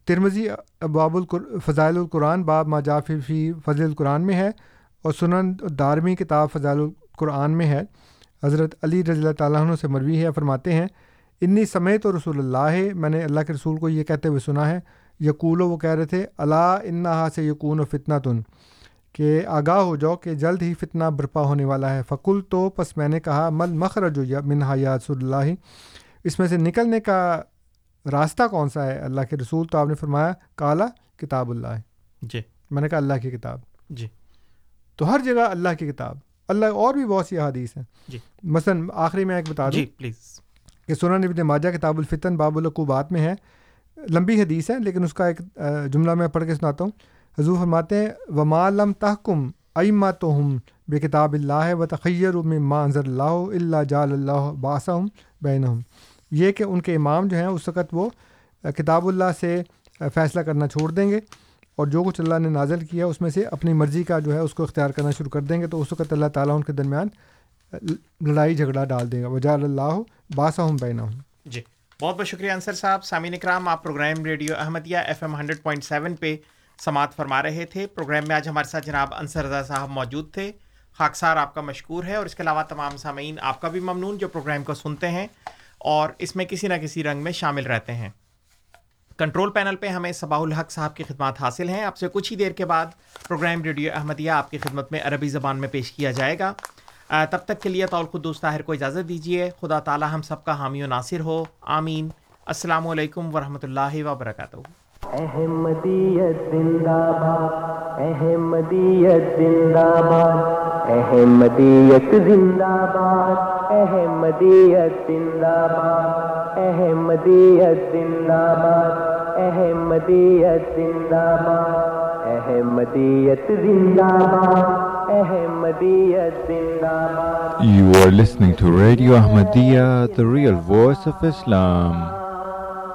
ترمزی باب القر، فضائل القرآن، باب ماجافی فی فضل القرآن میں ہے اور سنن دارمی کتاب فضائل القرآن میں ہے۔ حضرت علی رضی اللہ تعالیٰ عنہ سے مروی ہے، فرماتے ہیں، انی سمیت و رسول اللہ ہے میں نے اللہ کے رسول کو یہ کہتے ہوئے سنا ہے، یقول و وہ کہہ رہے تھے اللہ انہا سے یقون و فتنہ تن کہ آگاہ ہو جاؤ کہ جلد ہی فتنہ برپا ہونے والا ہے۔ فکل تو پس میں نے کہا مل مخرج منہا یا رسول اللہ؟ اس میں سے نکلنے کا راستہ کون سا ہے؟ اللہ کے رسول تو آپ نے فرمایا کالا کتاب اللہ جی۔ میں نے کہا اللہ کی کتاب۔ جی۔ تو ہر جگہ اللہ کی کتاب۔ اللہ اور بھی بہت سی احادیث ہیں۔ جی۔ مثلاً آخری میں ایک بتا دوں جی پلیز۔ کہ سنن ابن ماجہ کتاب الفتن باب العقوبات میں ہے۔ لمبی حدیث ہے لیکن اس کا ایک جملہ میں پڑھ کے سناتا ہوں۔ حضور فرماتے ہیں وما لم تحکم ایما تو ہم بے کتاب اللہ و تخیر میں مانضر اللہ اللہ جال اللہ باسم بین یہ کہ ان کے امام جو ہیں اس وقت وہ کتاب اللہ سے فیصلہ کرنا چھوڑ دیں گے اور جو کچھ اللہ نے نازل کیا اس میں سے اپنی مرضی کا جو ہے اس کو اختیار کرنا شروع کر دیں گے تو اس وقت اللہ تعالیٰ ان کے درمیان لڑائی جھگڑا ڈال دے گا۔ وجال اللہ باسا ہوں بینا ہوں جی بہت بہت شکریہ انصر صاحب۔ سامعین اکرام، آپ programme radio Ahmadiyya F M hundred point seven پہ سماعت فرما رہے تھے۔ پروگرام میں آج ہمارے ساتھ جناب انصر رضا صاحب موجود تھے۔ خاکسار آپ کا مشکور ہے اور اس کے علاوہ تمام سامعین آپ کا بھی ممنون جو پروگرام کو سنتے ہیں۔ اور اس میں کسی نہ کسی رنگ میں شامل رہتے ہیں۔ کنٹرول پینل پہ ہمیں صباح الحق صاحب کی خدمات حاصل ہیں۔ آپ سے کچھ ہی دیر کے بعد پروگرام ریڈیو احمدیہ آپ کی خدمت میں عربی زبان میں پیش کیا جائے گا۔ تب تک کے لیے طول دوست طاہر کو اجازت دیجیے خدا تعالی ہم سب کا حامی و ناصر ہو۔ آمین۔ السلام علیکم ورحمۃ اللہ وبرکاتہ۔ احمدیت زندہ باد احمدیت زندہ باد احمدیت زندہ باد احمدیت زندہ باد احمدیت زندہ باد احمدیت زندہ باد احمدیت زندہ باد احمدیت زندہ باد You are listening to Radio Ahmadiyya, the real voice of Islam.